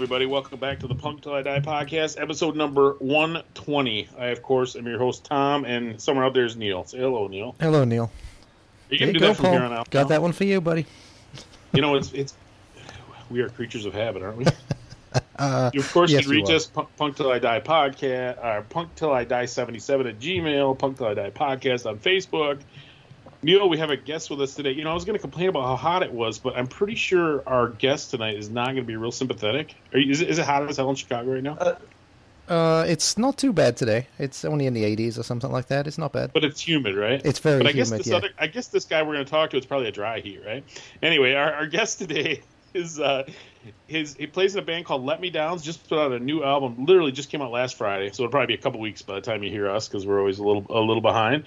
Everybody, welcome back to the Punk Till I Die podcast, episode number 120. I, of course, am your host, Tom, and somewhere out there is Neil. Say hello, Neil. Hello, Neil. You There can you do go, that from Paul. here on out. Got now. that one for you, buddy. You know, it's, it's, we are creatures of habit, aren't we? Uh, You, of course, Yes, can reach us, Punk, Punk Till I Die podcast, uh, Punk Till I Die 77 at Gmail, Punk Till I Die podcast on Facebook. Neil, we have a guest with us today. You know, I was going to complain about how hot it was, but I'm pretty sure our guest tonight is not going to be real sympathetic. Are you, is, it, is it hot as hell in Chicago right now? uh, it's not too bad today. It's only in the 80s or something like that. It's not bad. But it's humid, right? It's very But I guess humid, this yeah. other, I guess this guy we're going to talk to, is probably a dry heat, right? Anyway, our, our guest today is uh, his he plays in a band called Let Me Downs. Just put out a new album. Literally just came out last Friday, so it'll probably be a couple weeks by the time you hear us because we're always a little a little behind.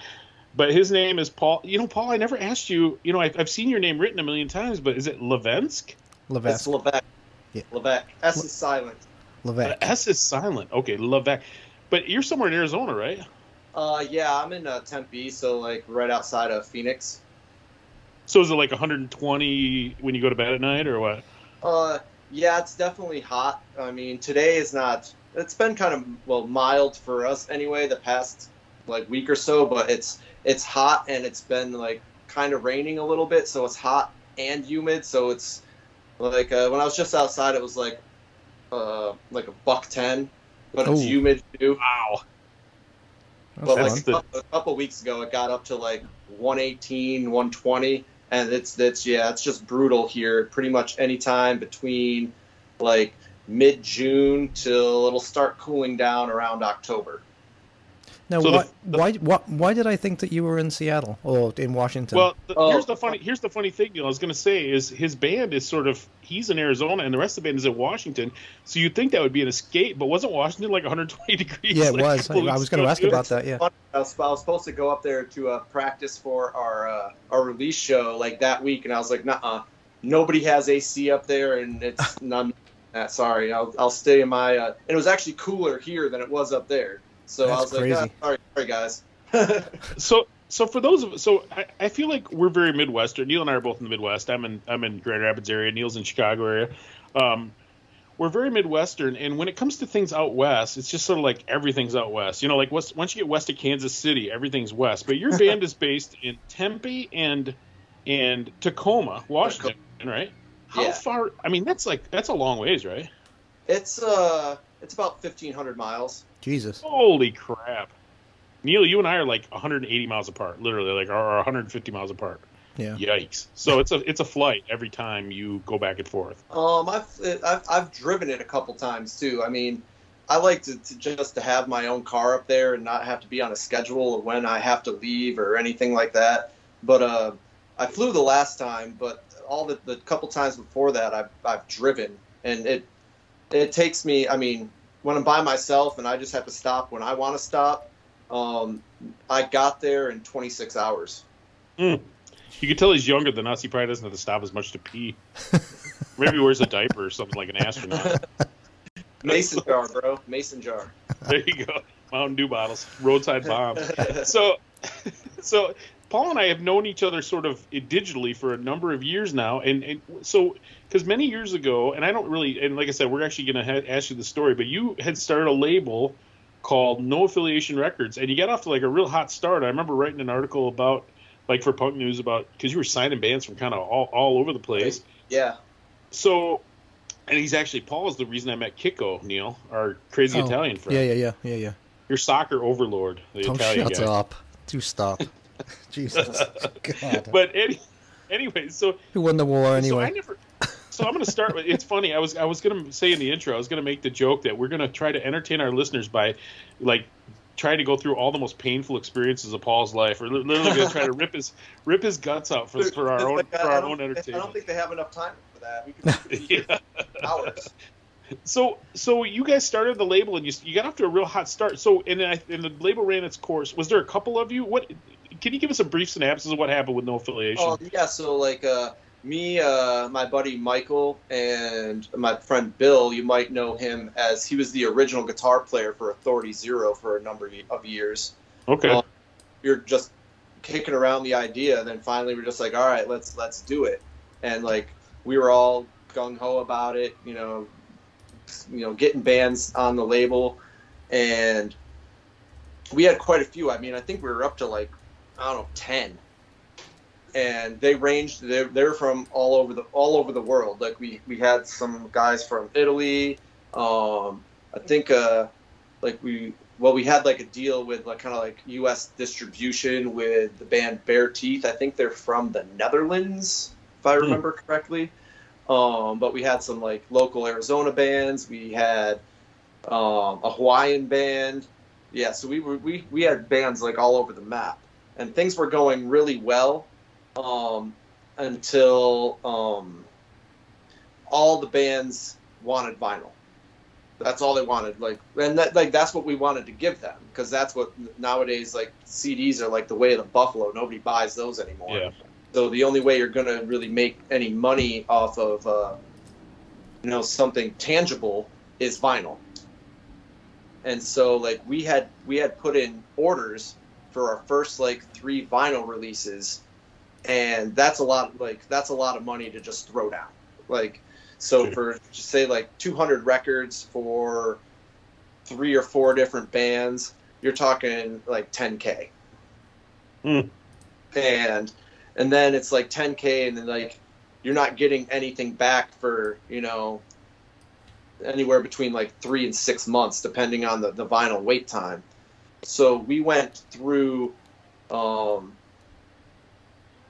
But his name is Paul. You know, Paul. I never asked you. You know, I, I've seen your name written a million times, but is it Levensk? It's Levesque. Levesque. Yeah. Levesque. S is silent. The Levesque. S is silent. Okay, Levesque. But you're somewhere in Arizona, right? Uh, yeah, I'm in uh, Tempe, so like right outside of Phoenix. So is it like 120 when you go to bed at night, or what? Uh, yeah, it's definitely hot. I mean, today is not. It's been kind of well mild for us anyway. The past like week or so, but it's it's hot and it's been like kind of raining a little bit, so it's hot and humid. So it's like uh, when I was just outside, it was like uh like a buck ten, but it's humid too. Wow. That's But fun. That's like a couple weeks ago, it got up to like 118, 120, and it's it's yeah, it's just brutal here. Pretty much any time between like mid June till it'll start cooling down around October. Now, So why, the- why, why, why did I think that you were in Seattle or in Washington? Well, the, Oh. here's the funny here's the funny thing. You know, I was going to say is his band is sort of he's in Arizona and the rest of the band is in Washington. So you'd think that would be an escape, but wasn't Washington like 120 degrees? yeah, it like, was. I, I was going to ask too? about that. Yeah. I was, I was supposed to go up there to uh, practice for our uh, our release show like that week, and I was like, nah, nobody has AC up there, and it's none. Uh, sorry, I'll, I'll stay in my. Uh, and it was actually cooler here than it was up there. So I That's was like, crazy. ah, sorry, sorry guys. So so for those of so I, I feel like we're very Midwestern. Neil and I are both in the Midwest. I'm in I'm in Grand Rapids area. Neil's in Chicago area. Um, we're very Midwestern, and when it comes to things out west, it's just sort of like everything's out west. You know, like west, once you get west of Kansas City, everything's west. But your band is based in Tempe and and Tacoma, Washington, right? How Yeah. far? I mean, that's like that's a long ways, right? It's uh, it's about 1,500 miles. Jesus. Holy crap! Neil, you and I are like 180 miles apart, literally, like or 150 miles apart. Yeah. Yikes! So it's a it's a flight every time you go back and forth. Um, I've, I've I've driven it a couple times too. I mean, I like to, to just to have my own car up there and not have to be on a schedule of when I have to leave or anything like that. But uh, I flew the last time, but all the, the couple times before that, I've I've driven, and it it takes me. I mean, when I'm by myself and I just have to stop when I want to stop. Um, I got there in 26 hours. You can tell he's younger than us. He probably doesn't have to stop as much to pee. Maybe he wears a diaper or something like an astronaut. Mason jar, bro. Mason jar. There you go. Mountain Dew bottles, roadside bomb. So, so Paul and I have known each other sort of digitally for a number of years now, and, and so because many years ago, and I don't really, and like I said, we're actually going to ha- ask you the story, but you had started a label called No Affiliation Records, and you got off to like a real hot start. I remember writing an article about, like for Punk News, about because you were signing bands from kind of all, all over the place. Yeah. So, and he's actually Paul is the reason I met Kiko Neil, our crazy Oh, Italian friend. Yeah, yeah, yeah, yeah, yeah. Your soccer overlord, the Italian shut guy. up. Do stop. Jesus. God. But any, anyway, so Who won the war so I anyway? never. So I'm going to start with. It's funny. I was I was going to say in the intro. I was going to make the joke that we're going to try to entertain our listeners by, like, trying to go through all the most painful experiences of Paul's life, or literally going to try to rip his rip his guts out for, for our own Like, for I our don't- own I don't think they have enough time for that. We could Yeah. hours. So, so you guys started the label and you you got off to a real hot start. So, and, I, and the label ran its course. Was there a couple of you? What can you give us a brief synopsis of what happened with no affiliation? Oh yeah, so like uh, me, uh, my buddy Michael, and my friend Bill. You might know him as he was the original guitar player for Authority Zero for a number of years. okay, We were just kicking around the idea, and then finally we're just like, all right, let's let's do it. And like we were all gung ho about it, you know, you know, getting bands on the label, and we had quite a few. I mean, I think we were up to like I don't know ten, and they ranged. They're, they're from all over the all over the world. Like we we had some guys from Italy. Um, I think uh, like we well we had like a deal with like kind of like U.S. distribution with the band Bare Teeth. I think they're from the Netherlands, if I remember correctly. Um, but we had some like local Arizona bands. We had um, a Hawaiian band. Yeah, so we were we we had bands like all over the map, and things were going really well um, until um, all the bands wanted vinyl. That's all they wanted. Like, and that, like that's what we wanted to give them because that's what nowadays like CDs are like the way of the buffalo. Nobody buys those anymore. Yeah. So the only way you're going to really make any money off of uh, you know something tangible is vinyl. And so like we had we had put in orders for our first like three vinyl releases and that's a lot like that's a lot of money to just throw down. Like so for just say like 200 records for three or four different bands, you're talking like 10k. Hmm. And and then it's like 10k and then like you're not getting anything back for, you know, anywhere between like 3 and 6 months depending on the the vinyl wait time. So we went through um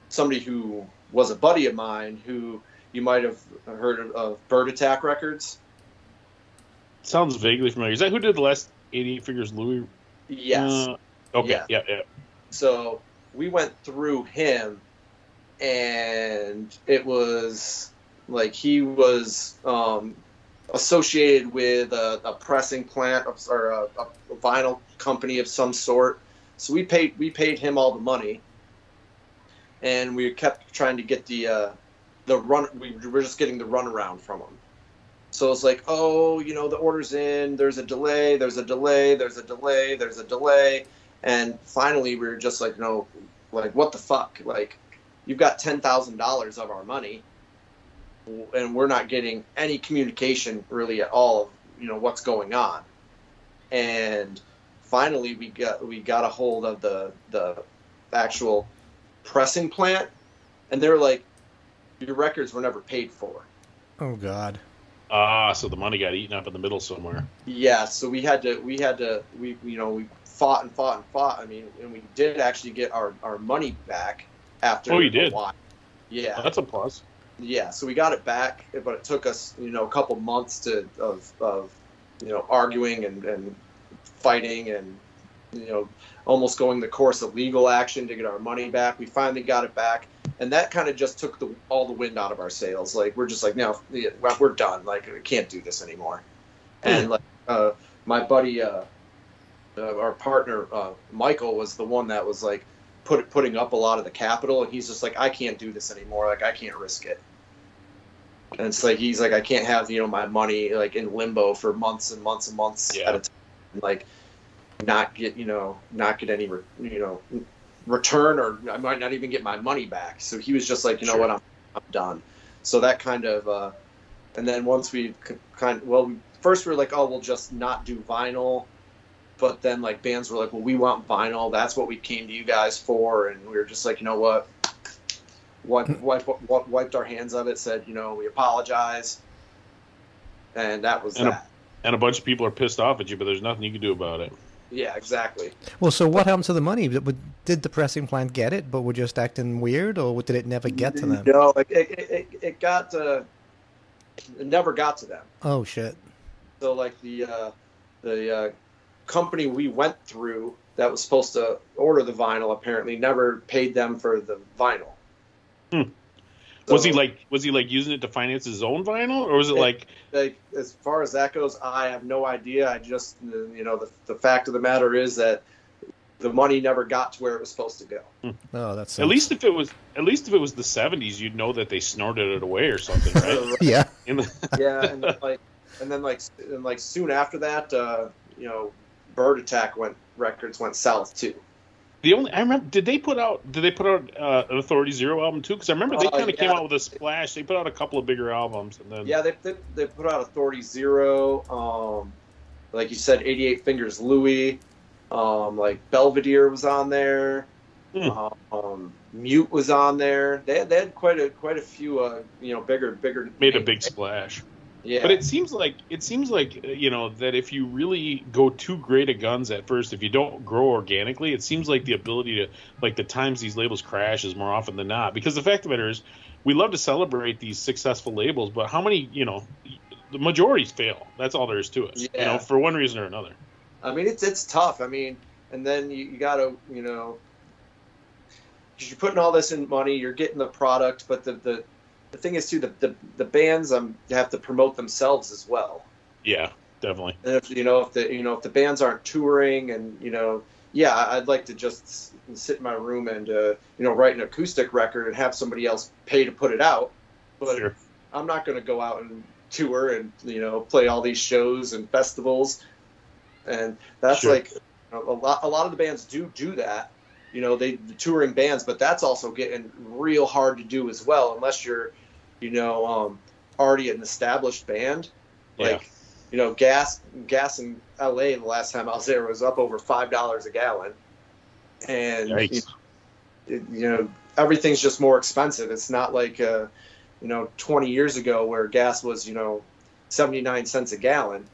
somebody who was a buddy of mine who you might have heard of, of Bird Attack Records. Sounds vaguely familiar. Is that who did the last 88 Fingers Louie? Yes. Uh, okay. Yeah. Yeah. Yeah. So we went through him, and it was like he was um, associated with a, a pressing plant of, or a, a vinyl company of some sort. So we paid we paid him all the money, and we kept trying to get the uh, the run. We were just getting the runaround from him. So it's like, oh, you know, the order's in. There's a delay. There's a delay. There's a delay. There's a delay. And finally, we were just like, no, like, what the fuck? Like, you've got ten thousand dollars of our money, and we're not getting any communication really at all of you know what's going on. And finally, we got we got a hold of the the actual pressing plant, and they're like, your records were never paid for. Oh God. Ah, so the money got eaten up in the middle somewhere. Yeah, so we had to we had to we you know we fought and fought and fought. I mean, and we did actually get our our money back after. Oh, you a did? while. Yeah, That's a plus. Yeah. So we got it back, but it took us you know a couple months to of of you know arguing and and fighting and you know almost going the course of legal action to get our money back. We finally got it back. And that kind of just took the, all the wind out of our sails. Like we're just like, no, we're done. Like we can't do this anymore. And like uh, my buddy, uh, uh, our partner uh, Michael was the one that was like put putting up a lot of the capital, and he's just like, I can't do this anymore. Like I can't risk it. And it's like he's like, I can't have you know my money like in limbo for months and months and months Yeah. at a time, and, like not get you know not get any re- you know return, or I might not even get my money back. So he was just like, you know Sure. what, I'm I'm done. So that kind of, uh, and then once we kind well, we, first we were like, oh, we'll just not do vinyl. But then like bands were like, well, we want vinyl. That's what we came to you guys for. And we were just like, you know what? Wiped, wiped, wiped, wiped our hands of it. Said, you know, we apologize. And that was And a- that. And a bunch of people are pissed off at you, but there's nothing you can do about it. yeah, exactly. Well, so what happened to the money? Did did the pressing plant get it, but were just acting weird, or did it never get to them? No, it, it, it, it got to, it never got to them. Oh shit. So like the uh, the uh, company we went through that was supposed to order the vinyl apparently never paid them for the vinyl. Hmm. So, was he like was he like using it to finance his own vinyl, or was it Yeah. like like as far as that goes? I have no idea. I just you know the the fact of the matter is that the money never got to where it was supposed to go. Oh, that's at least if it was at least if it was the 70s, you'd know that they snorted it away or something, right? Yeah. The, yeah, and then, like and then like and like soon after that, uh, you know, Bird Attack went records went south too. The only I remember, did they put out? Did they put out uh, an Authority Zero album too? Because I remember they Uh, kind of came out with a splash. They put out a couple of bigger albums, and then Yeah, they, they, they put out Authority Zero. Um, like you said, 88 Fingers Louie. Um, like Belvedere was on there. Hmm. Um, Mute was on there. They had, they had quite a quite a few uh, you know bigger bigger made a big splash. Yeah. But it seems like it seems like uh, you know that if you really go too great at guns at first, if you don't grow organically, it seems like the ability to like the times these labels crash is more often than not. Because the fact of the matter is, we love to celebrate these successful labels, but how many you know, the majorities fail. That's all there is to it. You Yeah. know, for one reason or another. I mean, it's it's tough. I mean, and then you, you got to you know, because you're putting all this in money, you're getting the product, but the the, the thing is too, the, the the bands um have to promote themselves as well. Yeah, definitely. And if you know if the you know if the bands aren't touring and you know yeah I'd like to just sit in my room and uh, you know write an acoustic record and have somebody else pay to put it out, but Sure. I'm not going to go out and tour and you know play all these shows and festivals, and that's Sure. like a lot. A lot of the bands do do that. You know, they the touring bands, but that's also getting real hard to do as well, unless you're, you know, um, already an established band. Yeah. Like, you know, gas gas in L.A. the last time I was there was up over five dollars a gallon, and you Yikes. it, you know everything's just more expensive. It's not like uh, you know 20 years ago where gas was you know 79 cents a gallon,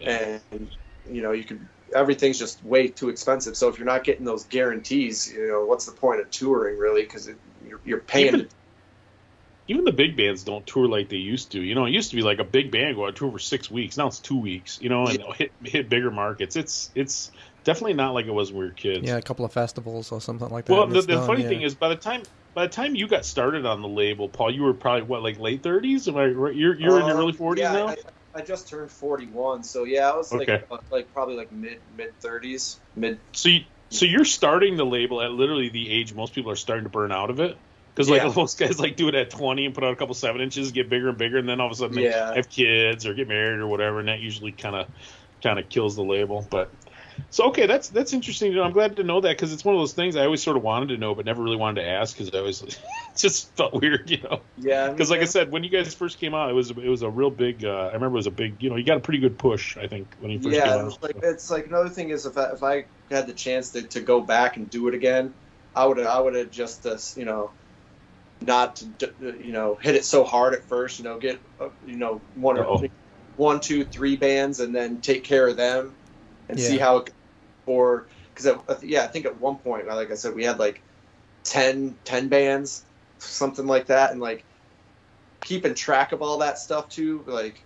Yeah. and you know you could everything's just way too expensive. So if you're not getting those guarantees, you know what's the point of touring really? Because you're, you're paying. Even- Even the big bands don't tour like they used to. You know, it used to be like a big band go on tour for six weeks. Now it's two weeks. You know, and Yeah. hit hit bigger markets. It's it's definitely not like it was when we were kids. Yeah, a couple of festivals or something like that. Well, the, the done, funny yeah. thing is, by the time by the time you got started on the label, Paul, you were probably what like late thirties. Am I right? You're you're in your Um, early forties yeah, now. I, I just turned 41, so yeah, I was like Okay. uh, like probably like mid mid 30s, mid. so you, so you're starting the label at literally the age most people are starting to burn out of it. Because like Yeah. most guys like do it at 20 and put out a couple seven inches, get bigger and bigger, and then all of a sudden they Yeah. have kids or get married or whatever, and that usually kind of kind of kills the label. But so okay, that's that's interesting. I'm glad to know that because it's one of those things I always sort of wanted to know, but never really wanted to ask because I always just felt weird, you know. Yeah, Because like I said, when you guys first came out, it was it was a real big. Uh, I remember it was a big. You know, you got a pretty good push. I think when you first yeah, came out. like it's like another thing is if I, if I had the chance to, to go back and do it again, I would I would have just uh, you know not to, you know hit it so hard at first. You know, get uh, you know one or Uh-oh. one, two, three bands, and then take care of them and see how it or because yeah, I think at one point, like I said, we had like 10, 10 bands, something like that, and like keeping track of all that stuff too, like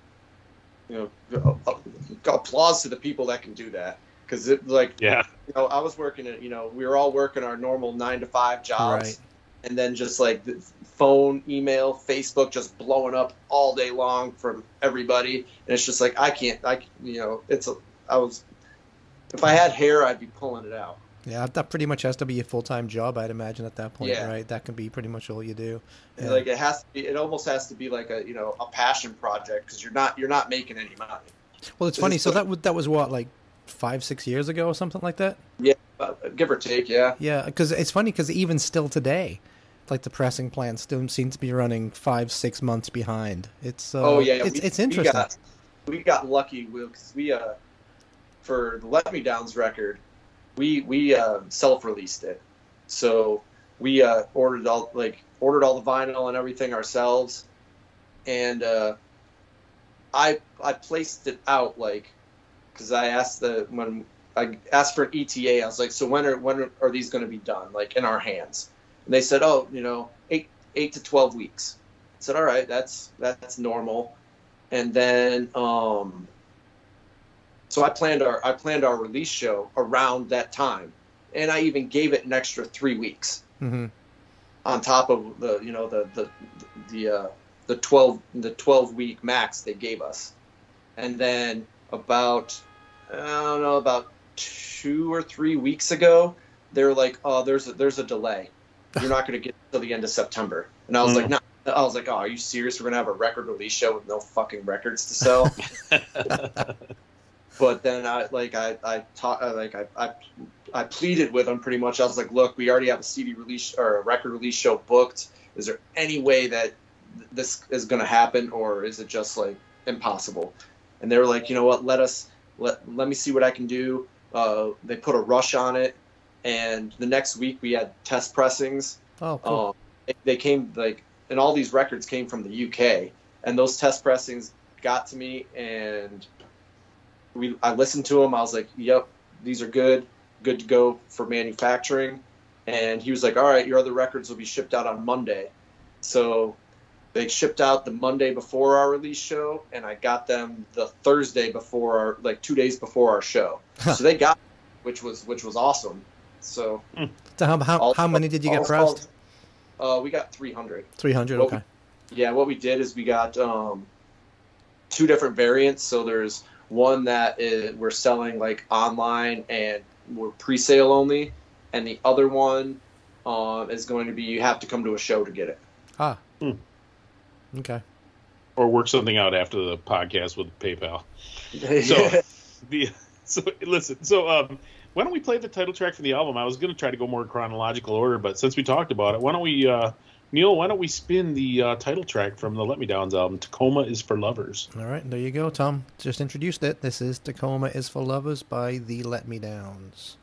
you know, uh, uh, applause to the people that can do that because it like yeah, you know I was working at you know we were all working our normal nine to five jobs, Right. And then just like the phone, email, Facebook, just blowing up all day long from everybody, and it's just like I can't, I you know, it's a, I was, if I had hair, I'd be pulling it out. Yeah, that pretty much has to be a full time job, I'd imagine at that point, Yeah. right? That can be pretty much all you do. Yeah. Like it has to be, it almost has to be like a you know a passion project because you're not you're not making any money. well, it's funny. is So the- that that was what like five, six years ago or something like that. Yeah, uh, give or take, yeah. Yeah, because it's funny because even still today, like the pressing plant still seems to be running five, six months behind. It's uh, oh yeah, it's, we- it's we interesting. got, we got lucky because we uh for the Let Me Downs record, we we uh, self released it, so we uh, ordered all like ordered all the vinyl and everything ourselves, and uh, I I placed it out like because I asked the when I asked for an ETA, I was like, so when are when are these going to be done like in our hands? And they said, oh, you know, eight eight to twelve weeks. I said, all right, that's that's normal. And then um, so I planned our I planned our release show around that time, and I even gave it an extra three weeks mm-hmm. on top of the you know the the the uh, the twelve the twelve week max they gave us, and then about I don't know about two or three weeks ago they were like oh there's a, there's a delay you're not going to get till the end of September and I was like no I was like oh are you serious we're going to have a record release show with no fucking records to sell but then I like I I taught like I, I I pleaded with them pretty much. I was like, look, we already have a CD release or a record release show booked. Is there any way that this is going to happen, or is it just like impossible? And they were like, you know what? Let us let let me see what I can do. Uh, they put a rush on it, and the next week we had test pressings. Oh, cool. Um, they- they came like, and all these records came from the UK, and those test pressings got to me, and we I listened to them. I was like, "Yep, these are good, good to go for manufacturing." And he was like, "All right, your other records will be shipped out on Monday." So they shipped out the Monday before our release show, and I got them the Thursday before our like two days before our show. so they got, which was which was awesome. So so how how, all- how many did you get all- pressed? Uh, we got 300. Three hundred. Well, Okay. Yeah, what we did is we got um, two different variants. So there's one that is, we're selling like online and we're pre-sale only, and the other one um, is going to be you have to come to a show to get it. Ah. Hmm. Okay. Or work something out after the podcast with PayPal. So the so listen. So um, why don't we play the title track from the album? I was going to try to go more chronological order, but since we talked about it, why don't we, uh, Neil? Why don't we spin the uh, title track from the Let Me Downs album? Tacoma is for lovers. All right. There you go, Tom. Just introduced it. This is Tacoma is for Lovers by the Let Me Downs.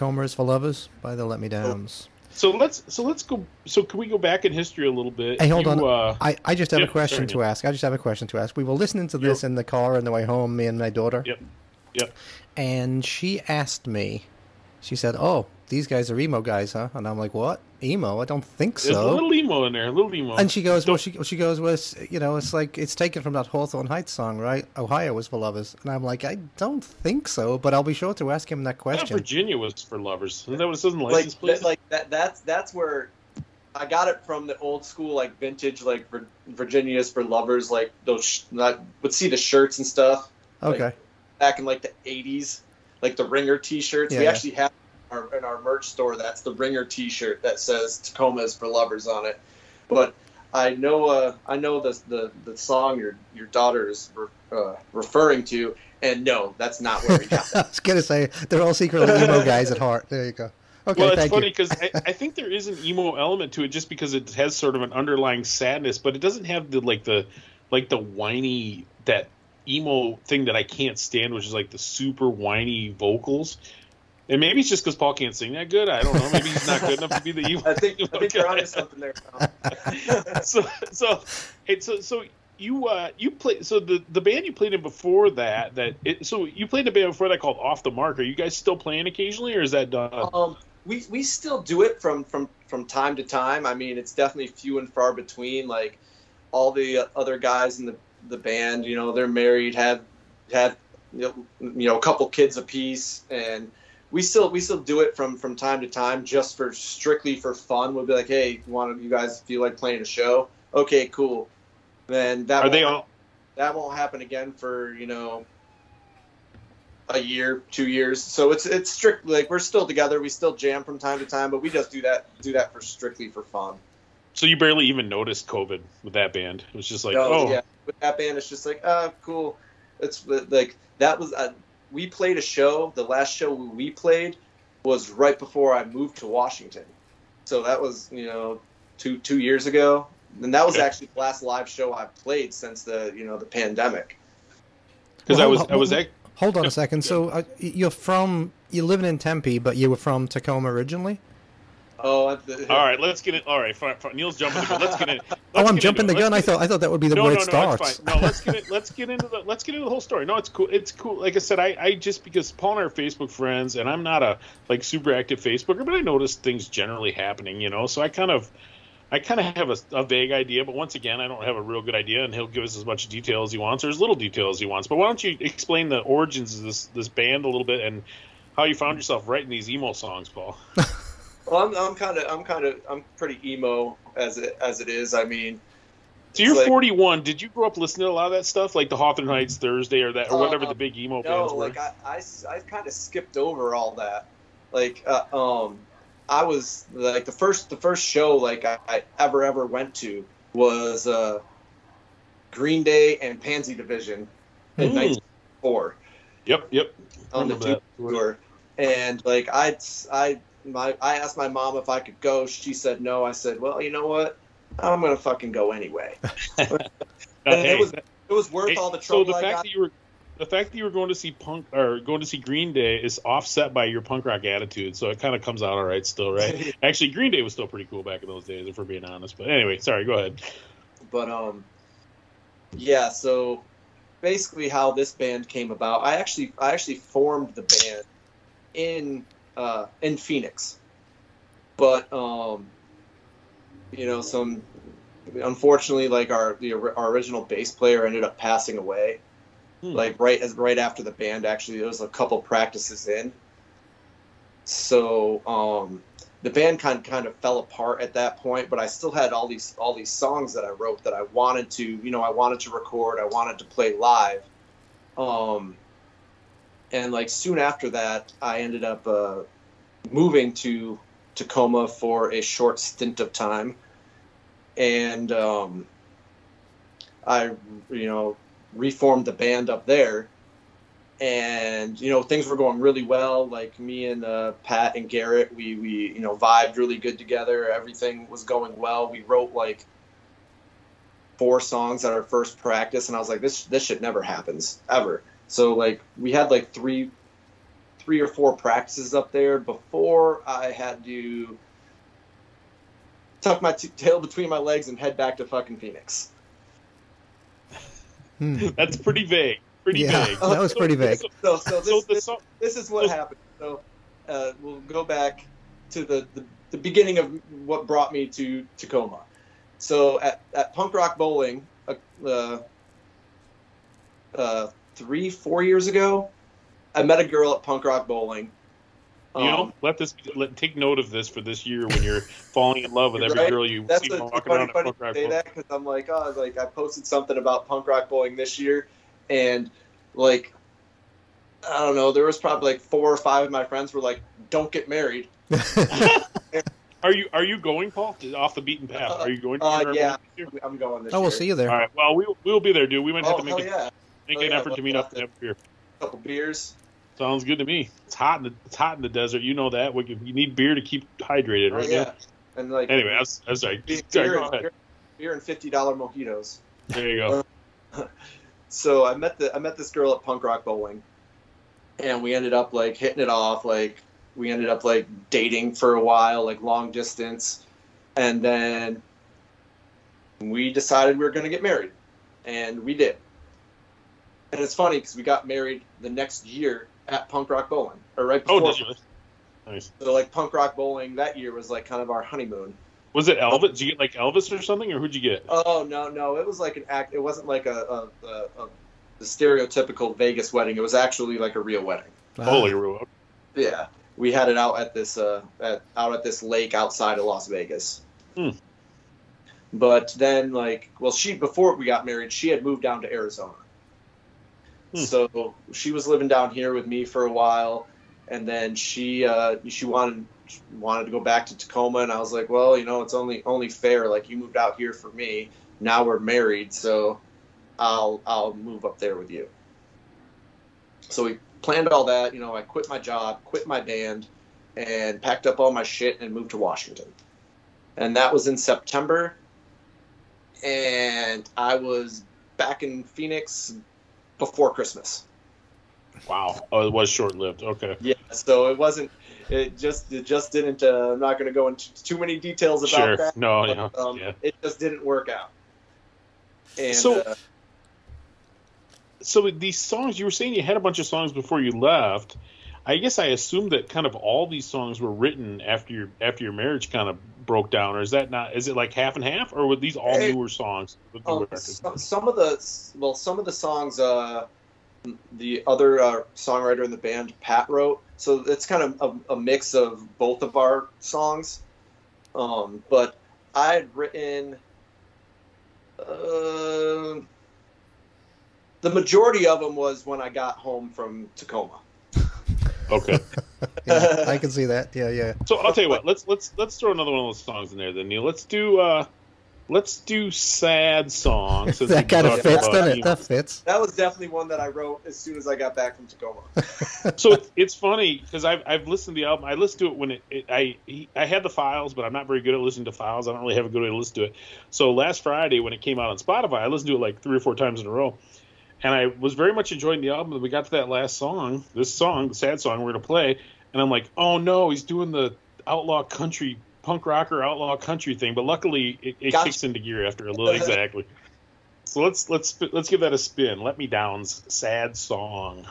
Is for Lovers by the Let Me Downs. So let's so let's go. So can we go back in history a little bit? Hey, hold You, on. Uh, I, I just have a question sorry, to ask. I just have a question to ask. We were listening to this in the car on the way home, me and my daughter. Yep. Yep. And she asked me, she said, "Oh, these guys are emo guys, huh?" And I'm like, "What? Emo? I don't think There's a so." little emo in there, a little emo. And she goes, well, Don't- she, she goes, well, it's, you know, it's like, it's taken from that Hawthorne Heights song, right? Ohio was for lovers. And I'm like, I don't think so, but I'll be sure to ask him that I thought question. Virginia was for lovers. Isn't that what it says in the like license plate? that, like that that's that's where I got it from the old school like vintage like Vir- Virginia's for lovers like those sh- not would see the shirts and stuff Okay. back in like the 80s like the ringer t-shirts Yeah, we yeah. actually have in our, in our merch store that's the ringer t-shirt that says Tacoma is for lovers on it but I know uh, I know the, the the song your your daughter is re- uh, referring to and no that's not where we got I was going to say, they're all secretly emo guys at heart. There you go. Okay, well, it's thank funny because I, I think there is an emo element to it, just because it has sort of an underlying sadness, but it doesn't have the like the like the whiny that emo thing that I can't stand, which is like the super whiny vocals. And maybe it's just because Paul can't sing that good. I don't know. Maybe he's not good enough to be the emo. I think I think you're onto something there Tom. so so hey, so so you uh you play so the the band you played in before that that it, so you played a band before that called Off the Mark. Are you guys still playing occasionally, or is that done? Um, we we still do it from from from time to time. I mean, it's definitely few and far between. Like all the other guys in the the band, you know, they're married, have have you know, you know a couple kids apiece, and we still we still do it from from time to time just for strictly for fun. We'll be like, hey, you want you guys feel like playing a show? Okay, cool. Then that Are they won't- all? that won't happen again for you know a year, two years. So it's it's strictly like we're still together. We still jam from time to time, but we just do that do that for strictly for fun. So you barely even noticed COVID with that band. It was just like, No, oh, yeah, with that band, it's just like ah, cool. It's like that was uh, we played a show. The last show we played was right before I moved to Washington. So that was you know two two years ago, and that was Okay. actually the last live show I've played since the you know the pandemic. because Well, I was hold- I was hold- Hold on a second. So uh, you're from, you're living in Tempe, but you were from Tacoma originally? Oh, all right. Let's get it. All right, fine, fine. Neil's jumping the gun. Let's get in. Oh, let's I'm jumping the it. gun. I thought I thought that would be the no, where no, it no, starts. it's. No, let's get it. Let's get into the. Let's get into the whole story. No, it's cool. It's cool. Like I said, I, I just because Paul and I are Facebook friends, and I'm not a like super active Facebooker, but I notice things generally happening. You know, so I kind of, I kind of have a, a vague idea, but once again, I don't have a real good idea, and he'll give us as much detail as he wants, or as little detail as he wants. But why don't you explain the origins of this this band a little bit and how you found yourself writing these emo songs, Paul? Well, I'm, I'm kind of, I'm kind of, I'm pretty emo as it as it is. I mean, So you're Like- 41. Did you grow up listening to a lot of that stuff, like the Hawthorne Heights Thursday or that, or Uh, whatever the big emo no, bands were? like I, I, I kind of skipped over all that. Like, uh, um, I was like the first, the first show like I, I ever ever went to was uh, Green Day and Pansy Division in Mm. '94 Yep, yep. on the Remember tour, and like I, I, my, I asked my mom if I could go. She said no. I said, well, you know what? I'm gonna fucking go anyway. And hey, it was it was worth hey, all the trouble. so the I fact got. that you were the fact that you were going to see punk or going to see Green Day is offset by your punk rock attitude, so it kind of comes out all right still, right? Actually, Green Day was still pretty cool back in those days, if we're being honest. But anyway, sorry, go ahead. but um yeah so basically how this band came about i actually i actually formed the band in uh in phoenix but um you know some unfortunately like our the our original bass player ended up passing away Hmm. like right as right after the band actually there was a couple practices in so um the band kind kind of fell apart at that point, but I still had all these all these songs that I wrote that I wanted to, you know, I wanted to record, I wanted to play live. Um, and like soon after that, I ended up uh, moving to Tacoma for a short stint of time, and um, I, you know, reformed the band up there. And you know things were going really well. Like me and uh, pat and garrett we we you know vibed really good together. Everything was going well. We wrote like four songs at our first practice. And i was like this this shit never happens ever so like we had like three three or four practices up there before i had to tuck my t- tail between my legs and head back to fucking phoenix Hmm. That's pretty vague. pretty Yeah, vague. that was pretty vague. So, So, so so this, this, this is what happened. So uh, we'll go back to the, the, the beginning of what brought me to Tacoma. So at, at Punk Rock Bowling, uh, uh, uh, three, four years ago, I met a girl at Punk Rock Bowling. you know, Um, let this let take note of this for this year when you're falling in love with every Right? girl you That's see a, walking funny, around at funny Punk to Rock say Bowl. that because I'm like, oh, like I posted something about punk rock bowling this year, and like, I don't know, there was probably like four or five of my friends were like, don't get married. Are you are you going, Paul? Off the beaten path? Are you going? To Uh, yeah. Bowl this year? I'm going this oh, we'll see you there. All right. Well, we we will be there, dude. We might have Oh to make, hell a, yeah! Make Oh, an yeah, effort to meet up to- and have a beer. couple beers. Sounds good to me. It's hot in the it's hot in the desert. You know that. We you need beer to keep hydrated, Oh right? yeah, Neil? and like Anyway, I'm, I'm sorry. beer, Sorry, beer, go and, ahead. beer, beer and fifty dollar mojitos. There you go. So I met the I met this girl at Punk Rock Bowling, and we ended up like hitting it off. Like we ended up like dating for a while, like long distance, and then we decided we were going to get married, and we did. And it's funny because we got married the next year at Punk Rock Bowling, or right before. Oh, before. did you? Nice. So like Punk Rock Bowling that year was like kind of our honeymoon. Was it Elvis? Did you get like Elvis or something, or who'd you get? Oh no, no, it was like an act. It wasn't like a, a, a, a the stereotypical Vegas wedding. It was actually like a real wedding. Holy Roo. Yeah, we had it out at this uh, at, out at this lake outside of Las Vegas. Hmm. But then, like, well, she before we got married, she had moved down to Arizona. Hmm. So she was living down here with me for a while, and then she uh, she wanted wanted to go back to Tacoma, and I was like, well, you know, it's only only fair. Like, you moved out here for me. Now we're married, so I'll I'll move up there with you. So we planned all that. You know, I quit my job, quit my band, and packed up all my shit and moved to Washington. And that was in September. And I was back in Phoenix before Christmas. Wow. Oh, it was short lived. Okay. Yeah, so it wasn't. It just it just didn't. Uh, I'm not going to go into too many details about Sure. that. No. but, Yeah. um, yeah. It just didn't work out. And So- uh, So these songs, you were saying you had a bunch of songs before you left. I guess I assumed that kind of all these songs were written after your after your marriage kind of broke down, or is that not? Is it like half and half, or were these all Hey, newer songs? with the Um, some, some of the well, some of the songs uh, the other uh, songwriter in the band Pat wrote. So it's kind of a, a mix of both of our songs. Um, but I had written uh, the majority of them was when I got home from Tacoma. Okay. yeah, I can see that. Yeah, yeah. So I'll tell you what. Let's let's let's throw another one of those songs in there, then Neil. Let's do uh, let's do sad songs. that kind of fits, doesn't it? That fits. That was definitely one that I wrote as soon as I got back from Tacoma. so it's, it's funny because I've, I've listened to the album. I listened to it when it, it I he, I had the files, but I'm not very good at listening to files. I don't really have a good way to listen to it. So last Friday when it came out on Spotify, I listened to it like three or four times in a row, and I was very much enjoying the album. And we got to that last song, this song, the sad song we're gonna play, and I'm like, oh no, he's doing the outlaw country punk rocker outlaw country thing. But luckily, it, it Gotcha. kicks into gear after a little exactly. So let's let's let's give that a spin. Let me down's sad song.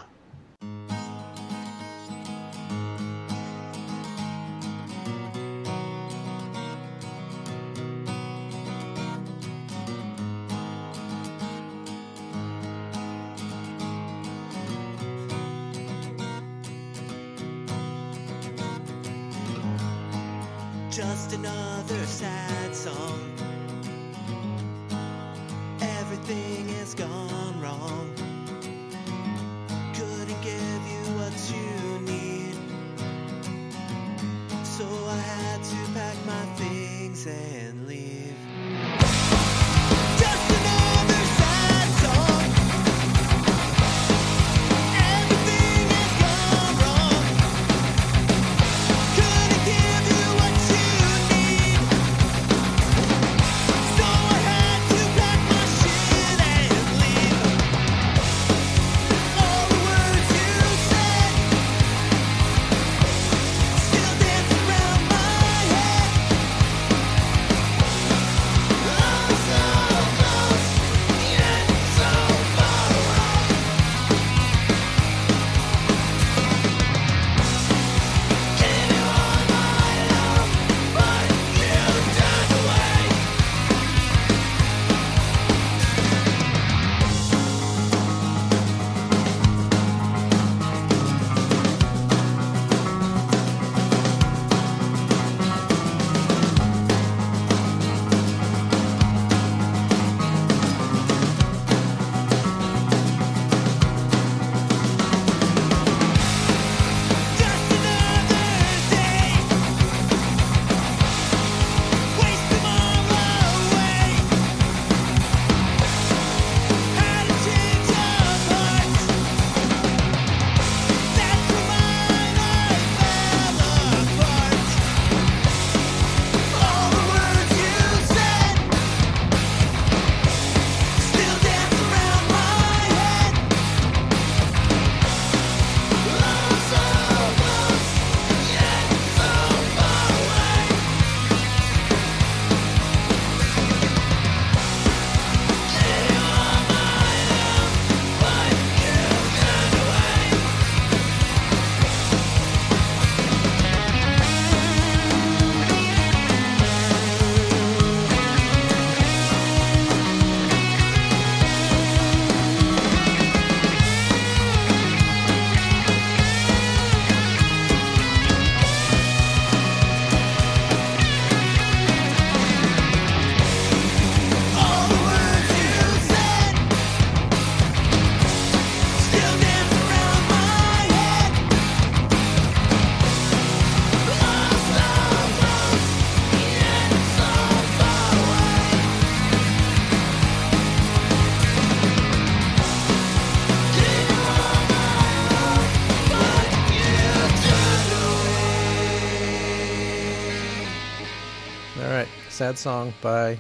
Sad song by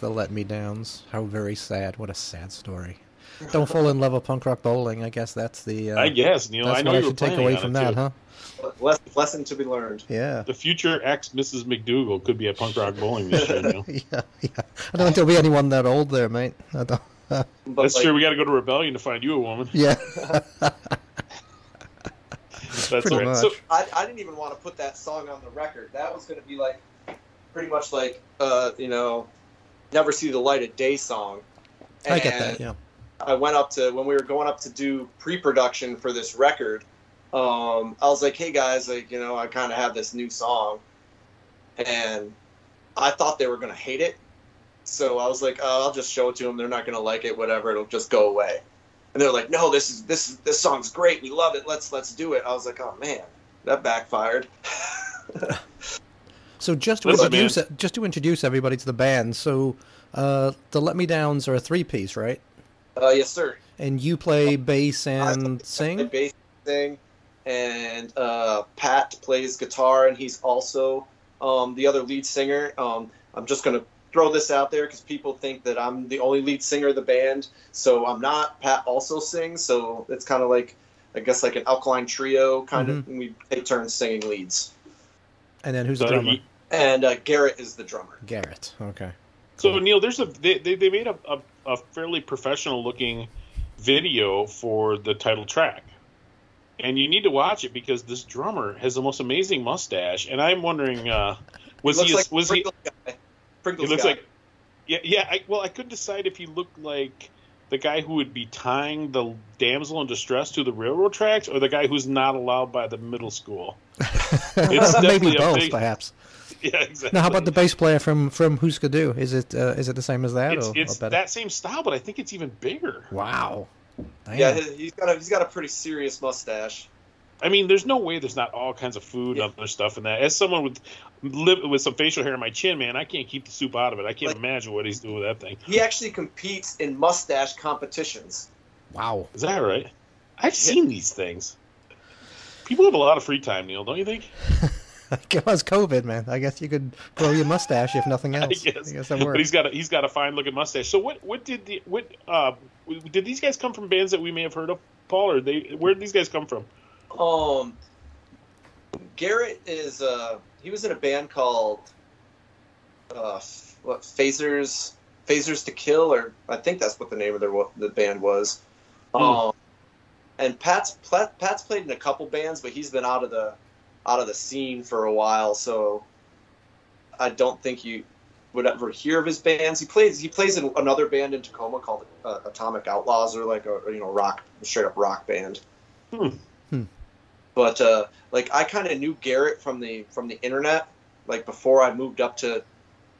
the Let Me Downs. How very sad. What a sad story. Don't fall in love with punk rock bowling. I guess that's the. Uh, I guess Neil. That's I know what you were should take away from that, too. huh? Les- lesson to be learned. Yeah. The future ex Mrs. McDougal could be at punk rock bowling this year. Neil. Yeah, yeah. I don't think there'll be anyone that old there, mate. I don't. But That's like, true. We got to go to Rebellion to find you a woman. yeah. That's Pretty right. much. So, I, I didn't even want to put that song on the record. That was going to be like pretty much like uh, you know, never see the light of day song. I get that. Yeah. I went up to when we were going up to do pre-production for this record. Um, I was like, "Hey guys, like you know, I kind of have this new song," and I thought they were gonna hate it. So I was like, oh, "I'll just show it to them. They're not gonna like it. Whatever. It'll just go away." And they're like, "No, this is this this song's great. We love it. Let's let's do it." I was like, "Oh man, that backfired." So just to Listen, introduce just to introduce everybody to the band. So uh, the Let Me Downs are a three piece, right? uh, yes, sir. And you play bass and I sing. bass sing, and uh, Pat plays guitar, and he's also um, the other lead singer. Um, I'm just gonna throw this out there because people think that I'm the only lead singer of the band, so I'm not. Pat also sings, so it's kind of like I guess like an alkaline trio kind of. We take turns singing leads, And then who's so, the drummer? you- and uh, Garrett is the drummer. Garrett. Okay. so Neil, there's a they, they, they made a, a, a fairly professional looking video for the title track. And you need to watch it because this drummer has the most amazing mustache, and I'm wondering, uh, was looks he like was he? Pringles guy. He looks guy. like, yeah, yeah. I, well, I couldn't decide if he looked like the guy who would be tying the damsel in distress to the railroad tracks, or the guy who's not allowed by the middle school. It's Maybe definitely both, big- perhaps. Yeah, exactly. Now, how about the bass player from from Husker Du? Is it uh, is it the same as that, It's, or, it's or that same style, but I think it's even bigger. Wow. Damn. yeah, he- he's got a he's got a pretty serious mustache. I mean, there's no way there's not all kinds of food Yeah. and other stuff in that. As someone with live with some facial hair on my chin, man, I can't keep the soup out of it. I can't Like- imagine what he's doing with that thing. He actually competes in mustache competitions. Wow. Is that right? I've seen these things. People have a lot of free time, Neil, don't you think? It was COVID, man. I guess you could grow your mustache if nothing else. I else. guess. that works. but he's got a he's got a fine looking mustache. So what what did the what uh did these guys come from bands that we may have heard of, Paul, or they where did these guys come from? Um, Garrett is uh he was in a band called uh what Phasers Phasers to Kill or I think that's what the name of their the band was. Um, and Pat's Pat's played in a couple bands, but he's been out of the out of the scene for a while, so I don't think you would ever hear of his bands. He plays he plays in another band in Tacoma called uh, Atomic Outlaws, or like a you know rock straight up rock band. Hmm. Hmm. But uh, like I kind of knew Garrett from the from the internet, like before I moved up to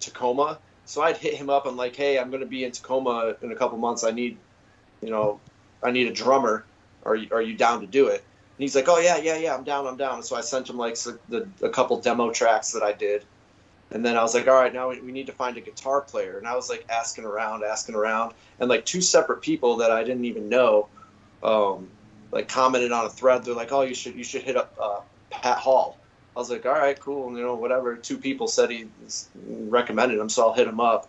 Tacoma. So I'd hit him up and like, hey, I'm going to be in Tacoma in a couple months. I need, you know, I need a drummer. Are you, are you down to do it? And he's like, oh yeah, yeah, yeah, I'm down, I'm down. So I sent him like so the, a couple demo tracks that I did, and then I was like, all right, now we, we need to find a guitar player. And I was like asking around, asking around, and like two separate people that I didn't even know, um, like commented on a thread. They're like, oh, you should you should hit up uh, Pat Hall. I was like, all right, cool, you know, whatever. Two people said he recommended him, so I'll hit him up.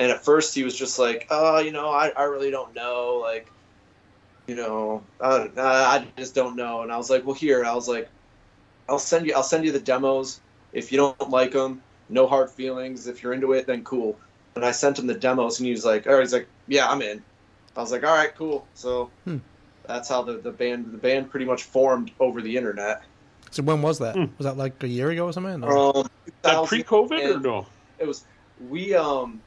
And at first he was just like, oh, you know, I, I really don't know, like, you know, I, I just don't know. And I was like, well, here, I was like, I'll send you, I'll send you the demos. If you don't like them, no hard feelings. If you're into it, then cool. And I sent him the demos, and he was like, all right, he's like, yeah, I'm in. I was like, all right, cool. So Hmm. that's how the, the band the band pretty much formed over the internet. So when was that? Hmm. Was that like a year ago or something? Or- Um, Is that pre-COVID or no? it was we um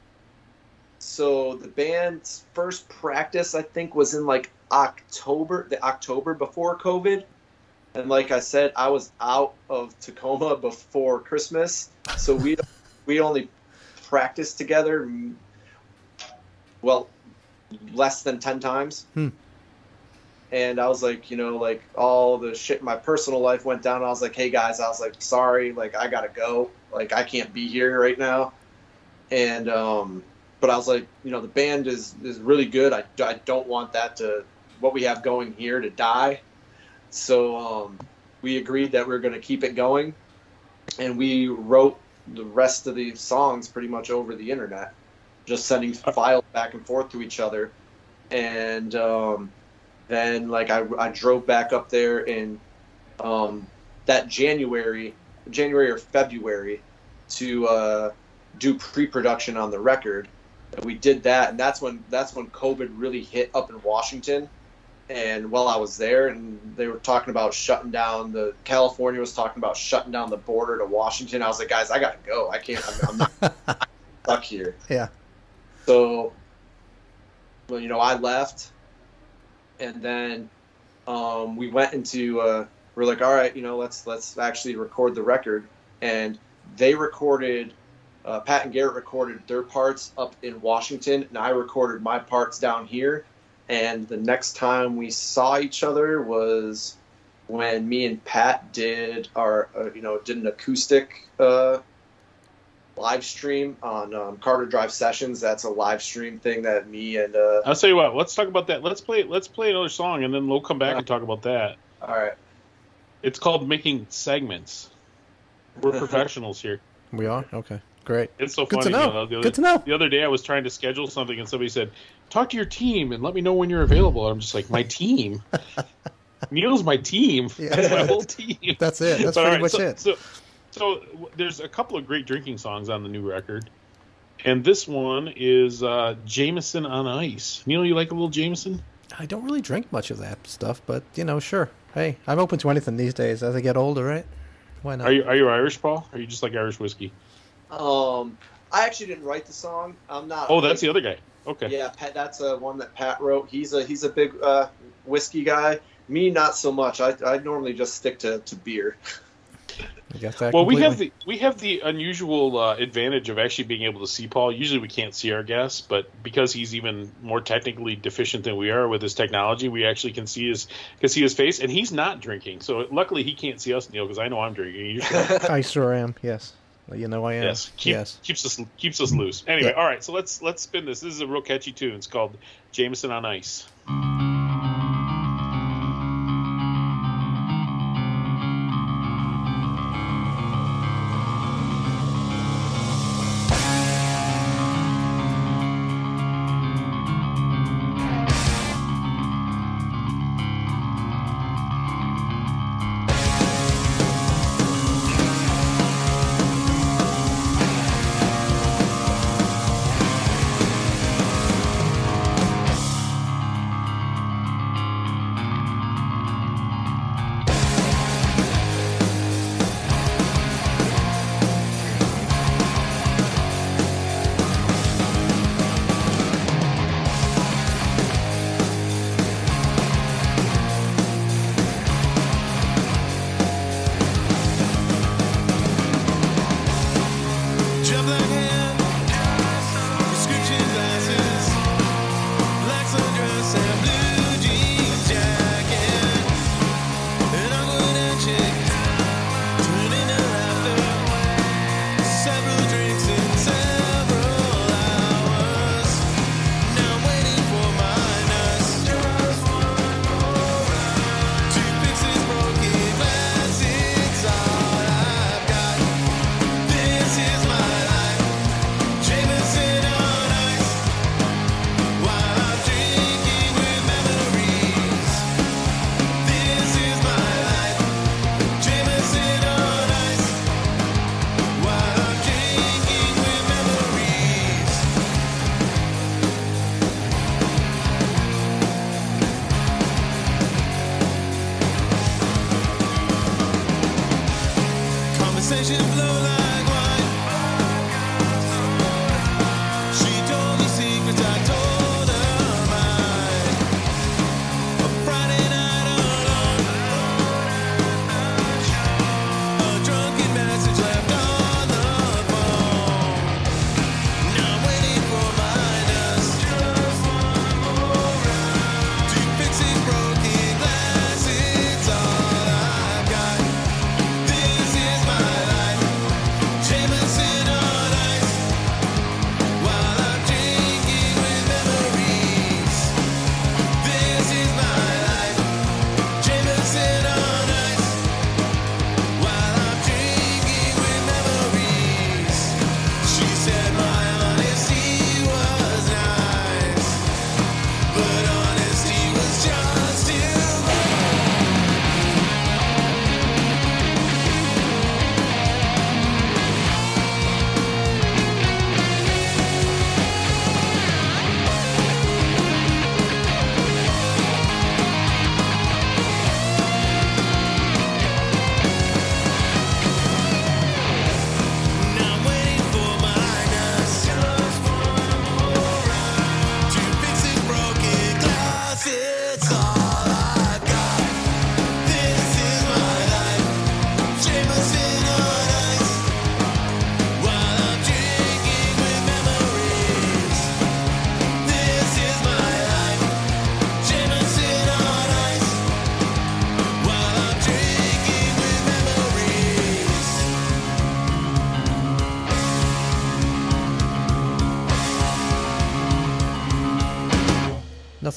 so the band's first practice i think was in like october the october before covid. And like i said i was out of tacoma before christmas. So we we only practiced together mm, well less than 10 times. Hmm. and i was like you know like all the shit in my personal life went down. I was like hey guys i was like sorry like i gotta go. Like i can't be here right now. And um but i was like you know the band is is really good. I, I don't want that to what we have going here to die so um we agreed that we are going to keep it going and we wrote the rest of the songs pretty much over the internet, just sending files back and forth to each other. And um, then like I, I drove back up there in um, that January, January or February, to uh, do pre-production on the record. And we did that, and that's when that's when COVID really hit up in Washington. And while I was there, and they were talking about shutting down the California was talking about shutting down the border to Washington. I was like, guys, I gotta go. I can't. I'm, I'm not stuck here. Yeah. So, well, you know, I left, and then um, we went into. Uh, we're like, all right, you know, let's let's actually record the record, and they recorded. Uh, Pat and Garrett recorded their parts up in Washington, and I recorded my parts down here. And the next time we saw each other was when me and Pat did our, uh, you know, did an acoustic uh, live stream on um, Carter Drive Sessions. That's a live stream thing that me and uh, I'll tell you what. Let's talk about that. Let's play. Let's play another song, and then we'll come back and talk about that. all right, It's called making segments. We're professionals here. We are okay. Great. It's so Good funny. to know. you know, the, other, Good to know. the other day I was trying to schedule something, and somebody said, "Talk to your team and let me know when you're available." I'm just like, "My team." Neil's my team. Yeah. That's my whole team. That's it. That's But, pretty right, much so, it. So, so w- there's a couple of great drinking songs on the new record, and this one is uh, Jameson on Ice. Neil, you like a little Jameson? I don't really drink much of that stuff, but you know, sure. Hey, I'm open to anything these days as I get older, right? Why not? Are you are you Irish, Paul? Or are you just like Irish whiskey? Um, I actually didn't write the song. I'm not. Oh, that's the other guy. Okay. Yeah, Pat, that's uh, one that Pat wrote. He's a he's a big uh, whiskey guy. Me, not so much. I, I normally just stick to, to beer. I get that Well, we have the we have the unusual uh, advantage of actually being able to see Paul. Usually, we can't see our guests, but because he's even more technically deficient than we are with his technology, we actually can see his can see his face, and he's not drinking. So luckily, he can't see us, Neil, because I know I'm drinking. You sure? I sure am. Yes, you know I am. yes, keep, yes. keeps us keeps us loose. Anyway, Yeah. all right. So let's let's spin this. This is a real catchy tune. It's called Jameson on Ice. Job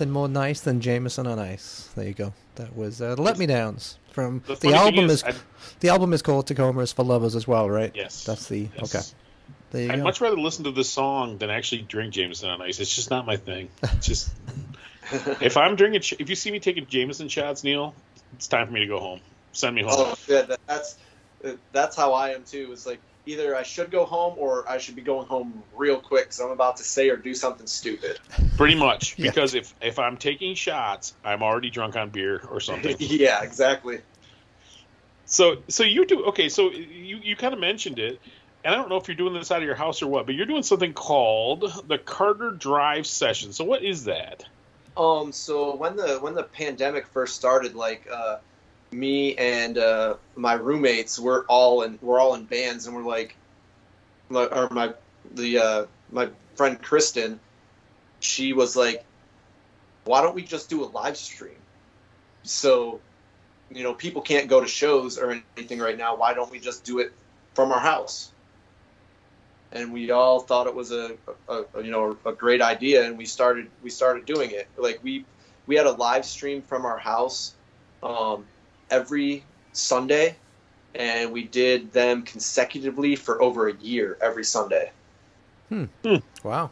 nothing more nice than Jameson on Ice. There you go. That was uh, Let Me Downs from The the, album is, is, I'd- the album is called Tacoma is for Lovers as well, right? Yes. That's the Yes. okay. There you I'd go. much rather listen to this song than actually drink Jameson on ice. It's just not my thing. It's just if I'm drinking, if you see me taking Jameson shots, Neil, it's time for me to go home. Send me home. Oh, yeah, that's that's how I am too. It's like either I should go home or I should be going home real quick because I'm about to say or do something stupid. Pretty much, Yeah. because if if I'm taking shots, I'm already drunk on beer or something. yeah, exactly. so so you do okay. So you you kind of mentioned it, and I don't know if you're doing this out of your house or what, but you're doing something called the Carter Drive Session. So what is that? Um, so when the when the pandemic first started, like uh, me and uh, my roommates were all in we're all in bands, and we're like, my, or my the uh, my friend Kristen, she was like, why don't we just do a live stream? So, you know, people can't go to shows or anything right now. Why don't we just do it from our house? and we all thought it was a, a, a you know a great idea and we started we started doing it like we we had a live stream from our house um, every sunday and we did them consecutively for over a year every sunday wow.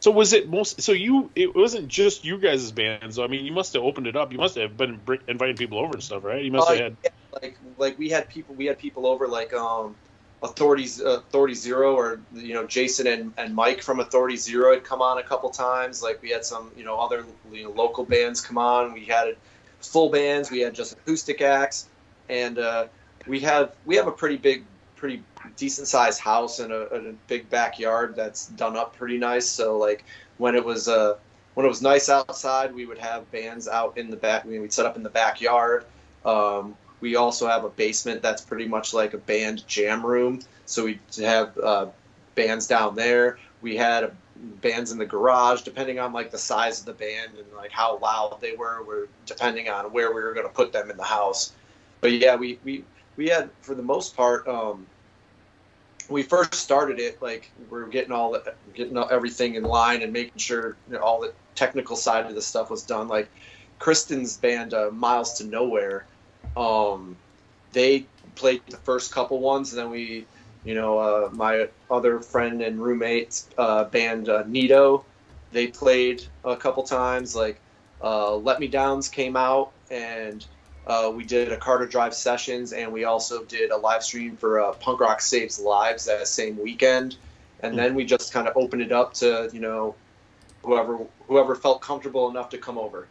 So was it most? So you it wasn't just you guys' bands. I mean, you must have opened it up. You must have been br- inviting people over and stuff, right? You must Uh, have had. yeah, like like we had people we had people over like um authorities uh, authority zero or you know jason and, and mike from authority zero had come on a couple times like we had some you know other you know, local bands come on we had full bands we had just acoustic acts and uh, we have we have a pretty big pretty decent sized house and a, a big backyard that's done up pretty nice so like when it was uh when it was nice outside we would have bands out in the back I mean, we'd set up in the backyard um, we also have a basement that's pretty much like a band jam room. So we have uh, bands down there. We had uh bands in the garage, depending on like the size of the band and like how loud they were. Were depending on where we were going to put them in the house. But yeah, we we we had for the most part. Um, we first started it like we are getting all the, getting everything in line and making sure you know, all the technical side of the stuff was done. Like Kristen's band, uh, Miles to Nowhere um, they played the first couple ones, and then we, you know, uh, my other friend and roommate uh, band uh, Nito, they played a couple times. Like uh, Let Me Downs came out, and uh, we did a Carter Drive sessions, and we also did a live stream for uh, Punk Rock Saves Lives that same weekend, and then we just kind of opened it up to you know whoever whoever felt comfortable enough to come over.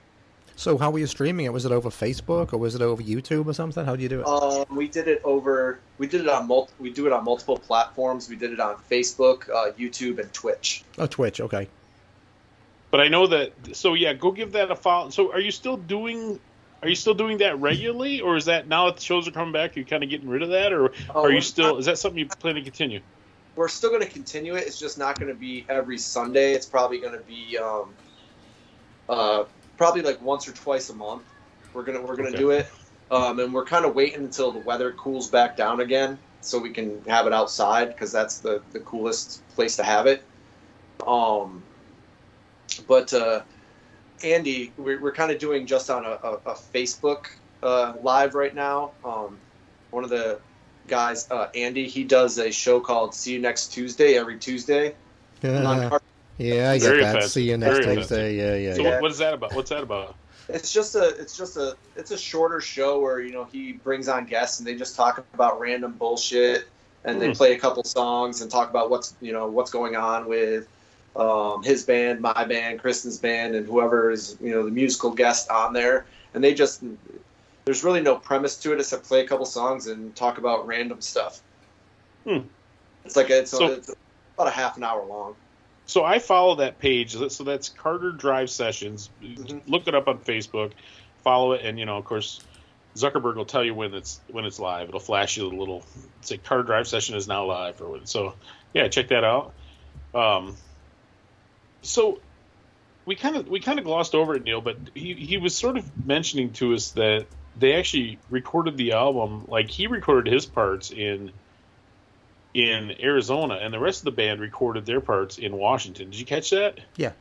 So how were you streaming it? Was it over Facebook or was it over YouTube or something? How do you do it? Um, we did it over. We did it on mul- We do it on multiple platforms. We did it on Facebook, uh, YouTube, and Twitch. oh, Twitch. Okay. But I know that. So yeah, go give that a follow. So are you still doing? Are you still doing that regularly, or is that now that the shows are coming back, you're kind of getting rid of that, or Oh, are you still? Is that something you plan to continue? We're still going to continue it. It's just not going to be every Sunday. It's probably going to be um, uh, probably like once or twice a month. We're gonna we're gonna Okay. do it, um, and we're kind of waiting until the weather cools back down again, so we can have it outside because that's the the coolest place to have it. Um, but uh, Andy, we're, we're kind of doing just on a, a, a Facebook uh, live right now. Um, one of the guys, uh, Andy, he does a show called "See You Next Tuesday" every Tuesday. on Car- yeah, I get Very that. offensive. See you next Very Tuesday. Yeah, yeah, So yeah. what, what is that about? What's that about? it's just a it's just a it's a shorter show where you know he brings on guests and they just talk about random bullshit and they Hmm. play a couple songs and talk about what's you know what's going on with um, his band, my band, Kristen's band, and whoever is you know the musical guest on there. And they just there's really no premise to it except play a couple songs and talk about random stuff. Hmm. It's like a, it's, So- it's about a half an hour long. So I follow that page. So that's Carter Drive Sessions. Mhm. Look it up on Facebook. Follow it, and you know, of course, Zuckerberg will tell you when it's when it's live. It'll flash you a little. Say Carter Drive Session is now live, or what. So yeah, check that out. Um, so we kind of we kind of glossed over it, Neil, but he he was sort of mentioning to us that they actually recorded the album. Like he recorded his parts in in Arizona, and the rest of the band recorded their parts in Washington. Did you catch that? Yeah.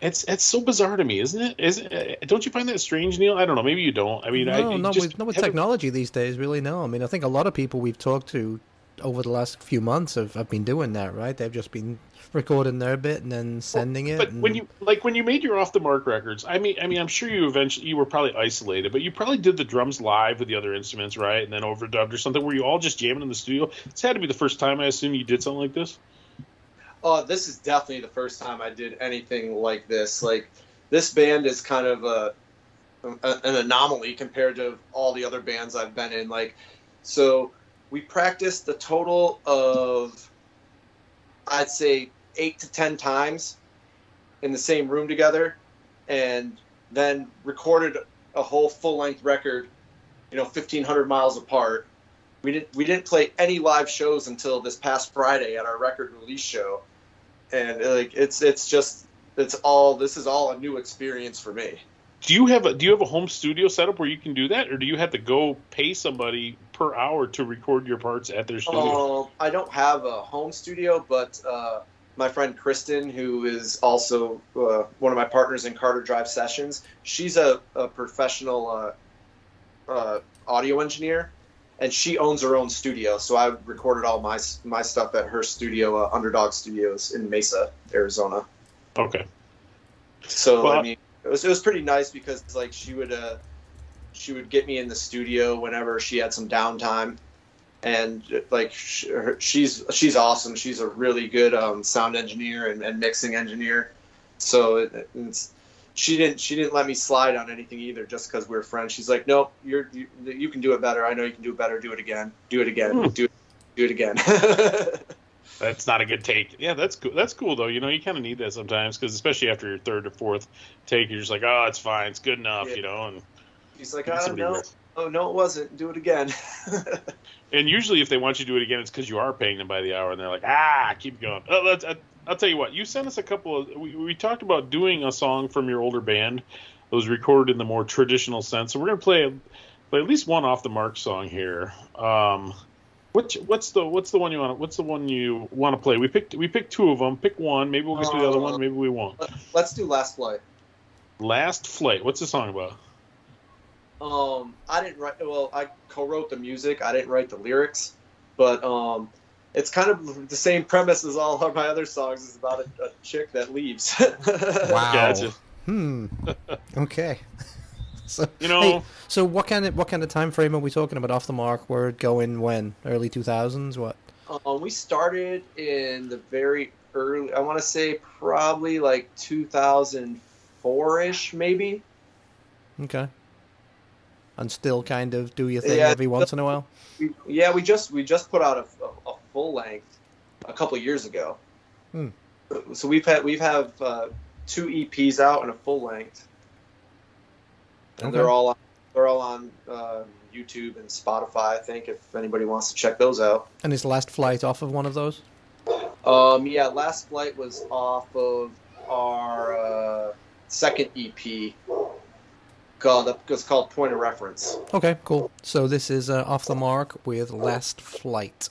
It's it's so bizarre to me, isn't it? Isn't it, uh, don't you find that strange, Neil? I don't know. Maybe you don't. I mean, I No, not just with, not with technology these days, really. No, I mean, I think a lot of people we've talked to over the last few months have, have been doing that, right? They've just been recording their bit and then sending it. But and- when you like when you made your off the mark records, I mean, I mean, I'm sure you eventually you were probably isolated, but you probably did the drums live with the other instruments, right? And then overdubbed or something. Were you all just jamming in the studio? It's had to be the first time I assume you did something like this. Oh, this is definitely the first time I did anything like this. Like, this band is kind of a, a- an anomaly compared to all the other bands I've been in. Like, so we practiced a total of, I'd say, eight to ten times in the same room together, and then recorded a whole full length record, you know, fifteen hundred miles apart. We didn't we didn't play any live shows until this past Friday at our record release show, and like it's it's just it's all this is all a new experience for me. Do you have a do you have a home studio setup where you can do that, or do you have to go pay somebody per hour to record your parts at their studio? Um, I don't have a home studio, but uh, my friend Kristen, who is also uh, one of my partners in Carter Drive Sessions, she's a, a professional uh, uh, audio engineer, and she owns her own studio. So I recorded all my my stuff at her studio, uh, Underdog Studios in Mesa, Arizona. Okay. So Well, I mean, it was it was pretty nice because like she would uh she would get me in the studio whenever she had some downtime, and like sh- her- she's she's awesome. She's a really good um, sound engineer and, and mixing engineer. So it, it's she didn't she didn't let me slide on anything either just because we are friends. She's like, nope, you're you, you can do it better. I know you can do it better. Do it again. Do it again. Hmm. Do it. Do it again. That's not a good take. Yeah, that's cool. That's cool though. You know, you kind of need that sometimes because especially after your third or fourth take, you're just like, oh, it's fine, it's good enough, Yeah. you know. And He's like, Get I don't somebody know. else. Oh no, it wasn't. Do it again. and usually, if they want you to do it again, it's because you are paying them by the hour, and they're like, ah, keep going. Uh, let's, uh, I'll tell you what. You sent us a couple of. We, we talked about doing a song from your older band that was recorded in the more traditional sense. So we're gonna play, play at least one off the mark song here. Um, which what's the what's the one you want? What's the one you want to play? We picked we picked two of them. Pick one. Maybe we'll get to the other one. Maybe we won't. Let's do Last Flight. Last flight. What's the song about? Um, I didn't write. Well, I co-wrote the music. I didn't write the lyrics, but um, it's kind of the same premise as all of my other songs. It's about a, a chick that leaves. Wow. Gotcha. Hmm. Okay. so You know- hey, so what kind of what kind of time frame are we talking about? Off the mark, we're going when early two thousands. What? Um, we started in the very early. I want to say probably like 2004 ish, maybe. Okay. And still kind of do your thing Yeah, every once in a while. We, yeah, we just we just put out a, a, a full length a couple years ago. Hmm. So we've had we've have uh, two EPs out and a full length, and Okay. they're all on, they're all on uh, YouTube and Spotify. I think if anybody wants to check those out. And his last flight off of one of those? Um, yeah, Last Flight was off of our uh, second EP called it's called Point of Reference. Okay, cool. So this is uh, off the mark with last flight.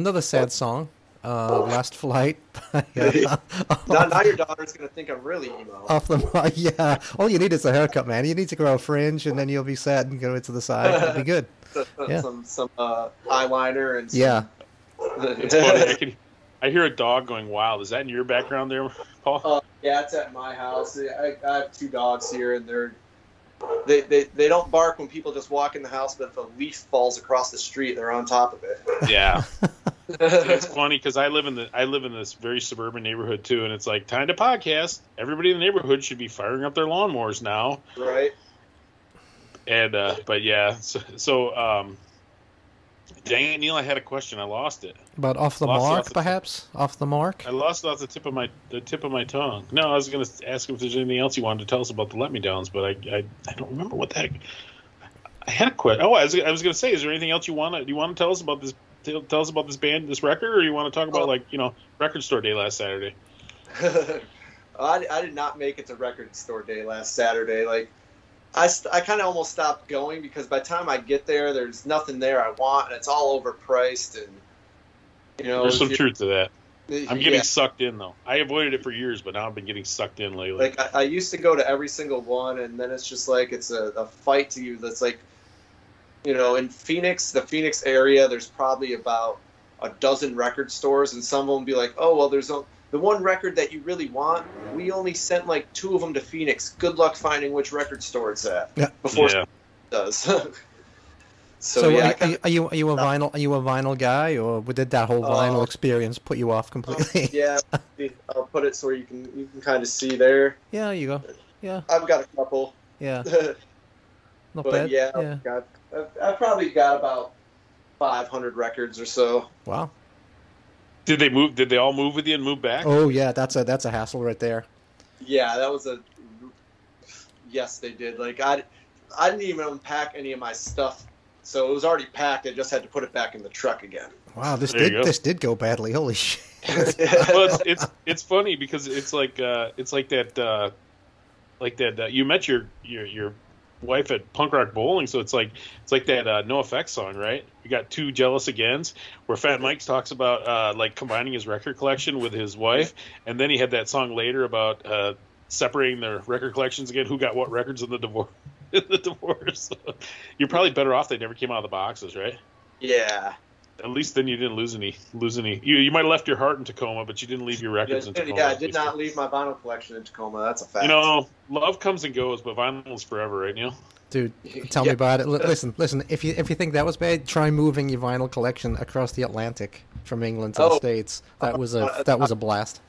Another another sad song. Uh, last flight. yeah. Now, now your daughter's gonna think I'm really emo. Off the mark, yeah. All you need is a haircut, man. You need to grow a fringe, and then you'll be sad and go into the side. It'll be good. yeah. Some some uh, eyeliner and some, Yeah. It's funny. I, can, I hear a dog going wild. Is that in your background there, Paul? Uh, yeah, it's at my house. I, I have two dogs here, and they're they, they they don't bark when people just walk in the house, but if a leaf falls across the street, they're on top of it. Yeah. It's funny because I live in the I live in this very suburban neighborhood too, and it's like time to podcast. Everybody in the neighborhood should be firing up their lawnmowers now. right? And uh, but yeah, so, so um, dang it, Neil, I had a question. I lost it. But off the Lost mark, off the- perhaps? Off the mark? I lost it off the tip of my the tip of my tongue. No, I was going to ask if there's anything else you wanted to tell us about the Let Me Downs, but I I, I don't remember what the heck. I had a question. Oh, I was, I was going to say, is there anything else you want to? You want to tell us about this? Tell, tell us about this band, this record, or you want to talk about Oh. like you know record store day last Saturday? I, I did not make it to record store day last Saturday. Like, I, st- I kind of almost stopped going because by the time I get there, there's nothing there I want, and it's all overpriced. And you know, There's some truth to that. I'm getting yeah. sucked in though. I avoided it for years, but now I've been getting sucked in lately. Like I, I used to go to every single one, and then it's just like it's a, a fight to you. That's like, you know, in Phoenix, the Phoenix area, there's probably about a dozen record stores, and some of them be like, oh well, there's a, the one record that you really want. We only sent like two of them to Phoenix. Good luck finding which record store it's at Yeah. before yeah. it does. so, So, yeah, are, kinda- are you are you a vinyl are you a vinyl guy or did that whole vinyl Uh, experience put you off completely? yeah, I'll put it so you can you can kind of see there. yeah, you go. Yeah, I've got a couple. yeah, not but bad. yeah, yeah. I've, got, I've, I've probably got about 500 records or so. Wow. Did they move? Did they all move with you and move back? Oh yeah, that's a that's a hassle right there. Yeah, that was a. Yes, they did. Like I, I didn't even unpack any of my stuff, so it was already packed. I just had to put it back in the truck again. Wow, this There did this did go badly. Holy shit. well, it's, it's it's funny because it's like uh, it's like that uh, like that uh, you met your your your wife at punk rock bowling, so it's like it's like that uh, NOFX song, right? we got two jealous agains where Fat Mike talks about uh, like combining his record collection with his wife, and then he had that song later about uh, separating their record collections again. Who got what records in the divorce? In the divorce, you're probably better off they never came out of the boxes, right? yeah, At least then you didn't lose any lose any. You you might have left your heart in Tacoma, but you didn't leave your yeah, records in Tacoma. Yeah, I did not leave my vinyl collection in Tacoma. That's a fact. You know, love comes and goes, but vinyl is forever, right, Neil? Dude, tell Yeah. me about it. L- listen, listen. If you if you think that was bad, try moving your vinyl collection across the Atlantic from England to the Oh. states. That was a Uh, that was a blast.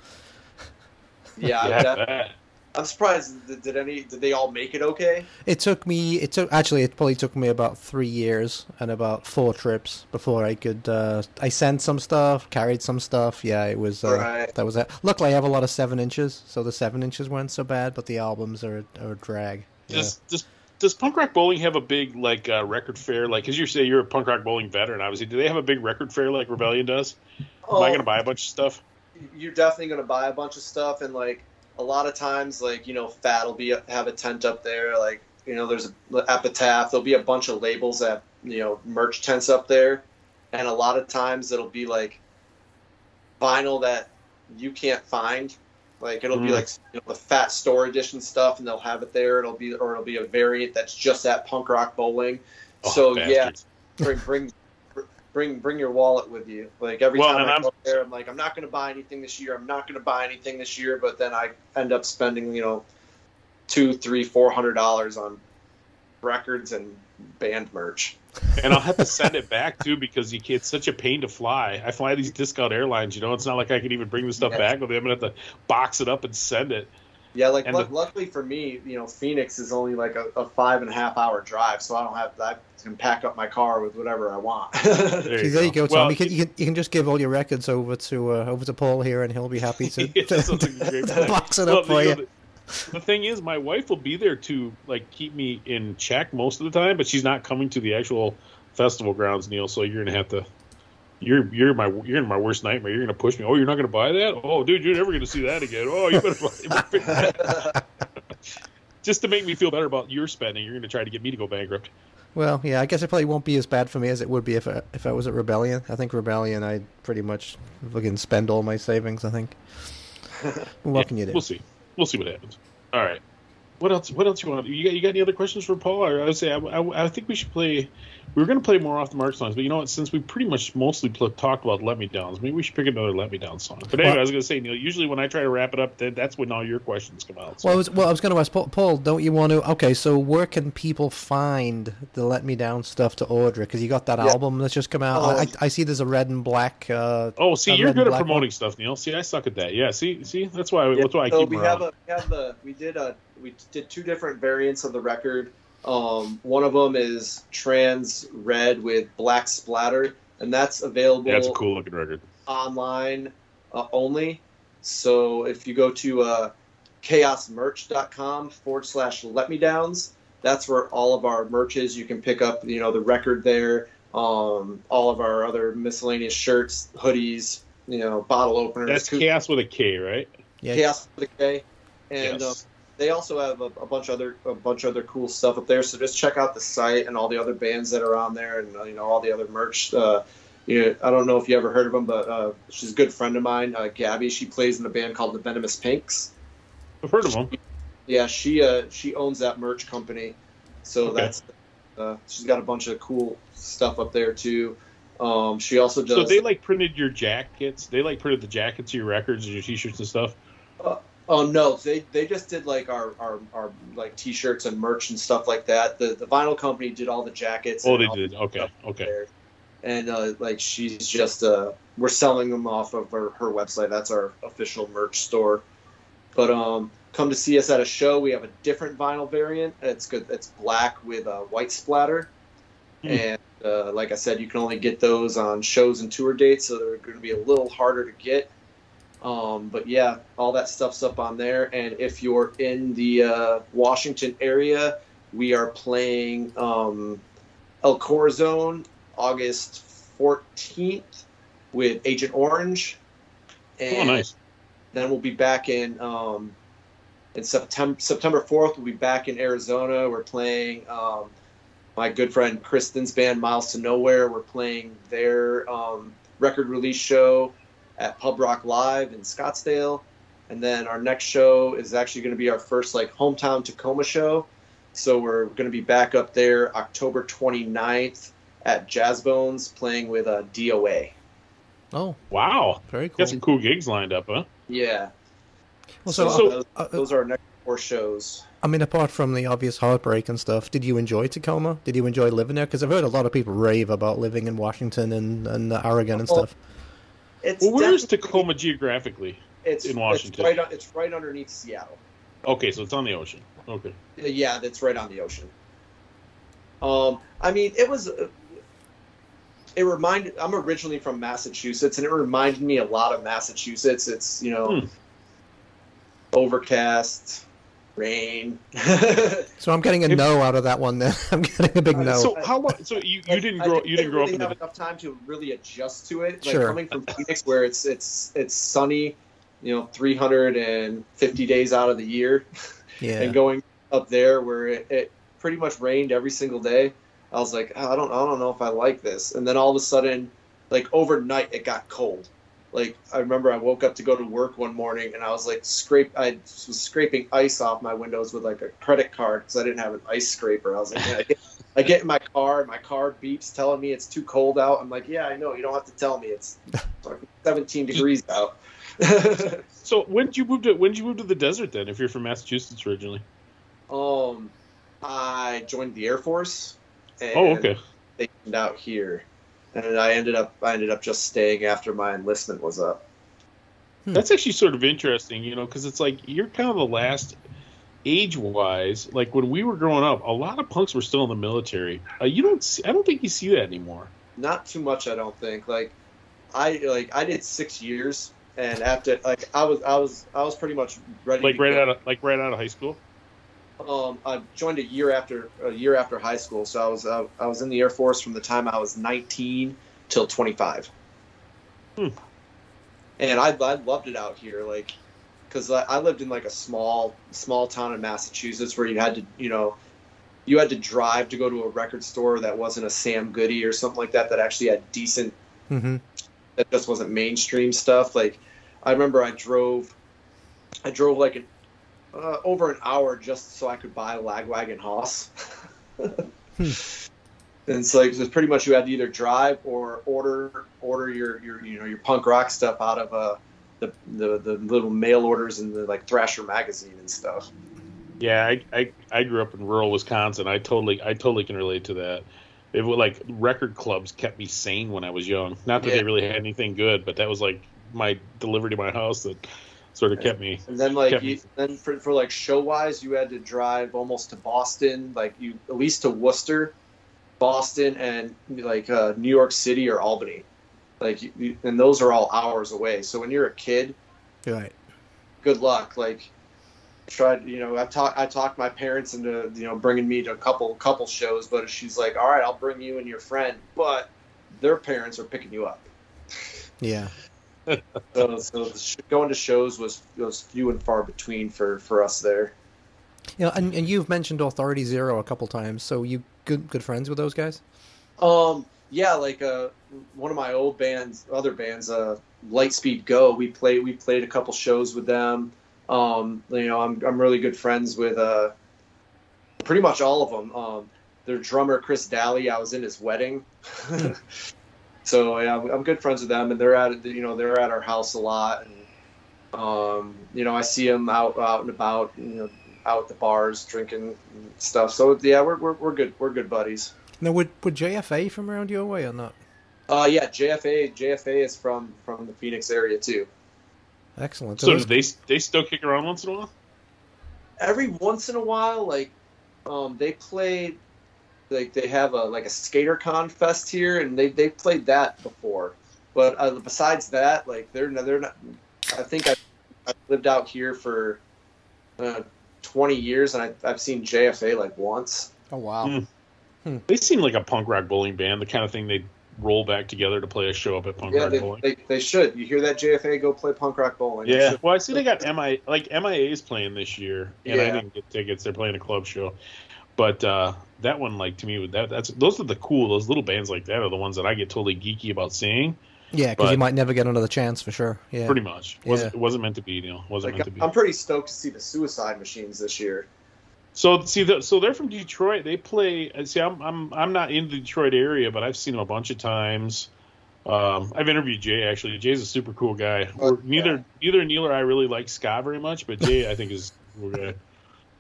yeah, Yeah, that- that- I'm surprised. Did, did any? Did they all make it okay? It took me. It took actually. It probably took me about three years and about four trips before I could. Uh, I sent some stuff, carried some stuff. Yeah, it was. Uh, Right. That was it. Luckily, I have a lot of seven inches, so the seven inches weren't so bad. But the albums are, are a drag. Yeah. Does, does does punk rock bowling have a big like uh, record fair? Like, because you say you're a punk rock bowling veteran, obviously. Do they have a big record fair like Rebellion does? Am I Oh, going to buy a bunch of stuff? you're definitely going to buy a bunch of stuff and like a lot of times like you know fat will be have a tent up there like you know there's a epitaph there'll be a bunch of labels at you know merch tents up there. And a lot of times it'll be like vinyl that you can't find. Like it'll be Mm. like you know the fat store edition stuff and they'll have it there. It'll be or it'll be a variant that's just at punk rock bowling. Oh, so yeah bring bring bring bring your wallet with you. Like every Well, time I I'm- go there, I'm like, I'm not going to buy anything this year. I'm not going to buy anything this year. But then I end up spending, you know, two, three, four hundred dollars on records and band merch. and I'll have to send it back too because you, it's such a pain to fly. I fly these discount airlines, you know. It's not like I can even bring the stuff Yeah. back with me. I'm gonna have to box it up and send it. Yeah, like And lu- the- luckily for me, you know, Phoenix is only like a, a five and a half hour drive, so I don't have I can pack up my car with whatever I want. There See, there you go, Tom. Well, you, can, you can you can just give all your records over to uh, over to Paul here, and he'll be happy to, Yeah, to, sounds like a great plan. box it Well, up for you you. know, the, the thing is, my wife will be there to like keep me in check most of the time, but she's not coming to the actual festival grounds, Neil. So you're gonna have to. You're you're my you're my worst nightmare. You're gonna push me. Oh, you're not gonna buy that? Oh, dude, you're never gonna see that again. Oh, you better buy it. Just to make me feel better about your spending, you're gonna try to get me to go bankrupt. Well, yeah, I guess it probably won't be as bad for me as it would be if I, if I was at Rebellion. I think Rebellion, I'd pretty much fucking spend all my savings. I think. what Yeah, can you do? We'll see. We'll see what happens. All right. What else? What else you want? You got, you got any other questions for Paul? Or I would say I, I, I think we should play. We were going to play more off the mark songs, but you know what? Since we pretty much mostly pl- talked about Let Me Downs, maybe we should pick another Let Me Down song. But anyway, Well- I was going to say, Neil. Usually when I try to wrap it up, then that's when all your questions come out. So. Well, I was, well, I was going to ask Paul, Paul. Don't you want to? Okay, so where can people find the Let Me Down stuff to order? Because you got that Yeah. album that's just come out. I, Um, I see there's a red and black. Uh, oh, see, you're good at black promoting stuff, Neil. See, I suck at that. Yeah. See, see, that's why. Yeah, That's why I so keep we them have a we have the we did a we did two different variants of the record. Um, one of them is trans red with black splatter, and that's available Yeah, it's a cool looking record. online uh, only. So if you go to uh, chaosmerch.com forward slash let me downs, that's where all of our merch is. You can pick up, you know, the record there, um, all of our other miscellaneous shirts, hoodies, you know, bottle openers. That's coo- Chaos with a K, right? yeah, Chaos with a K. And uh, yes. They also have a, a bunch of other a bunch of other cool stuff up there. So just check out the site and all the other bands that are on there, and uh, you know all the other merch. Uh, you know, I don't know if you ever heard of them, but uh, she's a good friend of mine, uh, Gabby. She plays in a band called the Venomous Pinks. I've heard of them. Yeah, she uh, she owns that merch company, so Okay. that's uh, she's got a bunch of cool stuff up there too. Um, she also does. So they like printed your jackets. They like printed the jackets of your records and your T-shirts and stuff. Oh no, they they just did like our, our, our like t-shirts and merch and stuff like that. The the vinyl company did all the jackets. Oh, they did. Okay, okay. there. And uh, like she's just uh, we're selling them off of her, her website. That's our official merch store. But um, come to see us at a show. We have a different vinyl variant. It's good. It's black with a white splatter. Hmm. And uh, like I said, you can only get those on shows and tour dates, so they're going to be a little harder to get. Um, but yeah, all that stuff's up on there. And if you're in the uh, Washington area, we are playing um, El Corazon August 14th with Agent Orange. And Oh, nice. then we'll be back in um, in September. September 4th, we'll be back in Arizona. We're playing um, my good friend Kristen's band, Miles to Nowhere. We're playing their um, record release show at Pub Rock Live in Scottsdale. And then our next show is actually going to be our first like hometown Tacoma show. So we're going to be back up there October 29th at Jazz Bones playing with uh, DOA. Oh, Wow, very cool. got some cool gigs lined up, huh? Yeah. Well, so, So- those, uh, uh, those are our next four shows. I mean, apart from the obvious heartbreak and stuff, did you enjoy Tacoma? Did you enjoy living there? Because I've heard a lot of people rave about living in Washington and, and uh, Oregon and Well, stuff. It's Well, where is Tacoma geographically? It's in Washington? It's right, it's right underneath Seattle. Okay, so it's on the ocean. Okay. Yeah, that's right on the ocean. Um, I mean, it was. It reminded. I'm originally from Massachusetts, and it reminded me a lot of Massachusetts. It's you know, Hmm. overcast, rain. So I'm getting a no out of that one. Then I'm getting a big Uh, no. So how long? So you, you didn't grow didn't you didn't grow up really in the enough time to really adjust to it. Like Sure. coming from Phoenix, where it's it's it's sunny, you know, 350 days out of the year, yeah. and going up there where it, it pretty much rained every single day. I was like, "Oh, I don't, I don't know if I like this. And then all of a sudden, like overnight, it got cold. Like I remember, I woke up to go to work one morning, and I was like, scrape. I was scraping ice off my windows with like a credit card because I didn't have an ice scraper. I was like, yeah, I, get, I get in my car, and my car beeps telling me it's too cold out. I'm like, yeah, I know. You don't have to tell me. It's 17 degrees out. So when did you move to when did you move to the desert then? If you're from Massachusetts originally. um, I joined the Air Force. And Oh, okay. stationed out here, and I ended up I ended up just staying after my enlistment was up. Hmm. That's actually sort of interesting, you know, because it's like you're kind of the last age wise. Like when we were growing up, a lot of punks were still in the military. Uh, you don't see, I don't think you see that anymore. Not too much, I don't think. Like I like I did six years, and after like I was I was I was pretty much ready. Like to right go. out of like right out of high school. Um, I joined a year after a year after high school, so I was uh, I was in the Air Force from the time I was 19 till 25. Hmm. And I, I loved it out here, like, because I, I lived in like a small small town in Massachusetts where you had to, you know, you had to drive to go to a record store that wasn't a Sam Goody or something like that that actually had decent hmm that just wasn't mainstream stuff. Like I remember I drove, I drove like an, uh, over an hour just so I could buy a Lagwagon Hoss. And it's like it's pretty much you had to either drive or order order your, your you know your punk rock stuff out of uh, the, the the little mail orders in the like Thrasher magazine and stuff. Yeah, I, I I grew up in rural Wisconsin. I totally I totally can relate to that. It was like record clubs kept me sane when I was young. Not that Yeah. they really had anything good, but that was like my delivery to my house that sort of kept me. And then like you, then for, for like show wise, you had to drive almost to Boston, like you at least to Worcester, Boston, and like uh, New York City or Albany. Like you, you- and those are all hours away. So when you're a kid, Right. good luck. Like tried, you know, I talked I talked my parents into you know bringing me to a couple couple shows, but she's like, all right, I'll bring you and your friend, but their parents are picking you up. Yeah. So, so the sh- going to shows was was few and far between for for us there. You know, and, and you've mentioned Authority Zero a couple times, so you good good friends with those guys? Um, yeah, like uh, one of my old bands, other bands, uh, Lightspeed Go. We played we played a couple shows with them. Um, you know, I'm I'm really good friends with uh, pretty much all of them. Um, their drummer Chris Daly, I was in his wedding. so yeah, I'm- I'm good friends with them, and they're at you know they're at our house a lot, and um, you know I see them out out and about, you know, out at the bars drinking and stuff. So yeah, we're we're, we're good we're good buddies. Now, would would JFA from around your way or not? Uh, yeah, JFA. JFA is from from the Phoenix area too. Excellent. So those- do they they still kick around once in a while? Every once in a while, like, um, they played, like they have a like a skater con fest here, and they they played that before. But uh, besides that, like they're they're not. I think I I lived out here for uh, twenty years, and I, I've seen JFA like once. oh wow. Hmm. They seem like a punk rock bowling band, the kind of thing they'd roll back together to play a show up at punk Yeah, rock they, bowling. they, they should. You hear that JFA? Go play punk rock bowling. Yeah, well, I see they got MI like MIA is playing this year, and I didn't get tickets. They're playing a club show, but uh, that one, like to me, with that that's those are the cool. Those little bands like that are the ones that I get totally geeky about seeing. Yeah, because you might never get another chance for sure. Yeah. Pretty much, wasn't Yeah. it wasn't meant to be. You know, wasn't Like, meant to be. I'm pretty stoked to see the Suicide Machines this year. So see, the, so they're from Detroit. They play. uh, See, I'm I'm I'm not in the Detroit area, but I've seen them a bunch of times. Um, I've interviewed Jay actually. Jay's a super cool guy. Oh, neither yeah. neither Neil or I really like ska very much, but Jay I think is a cool guy.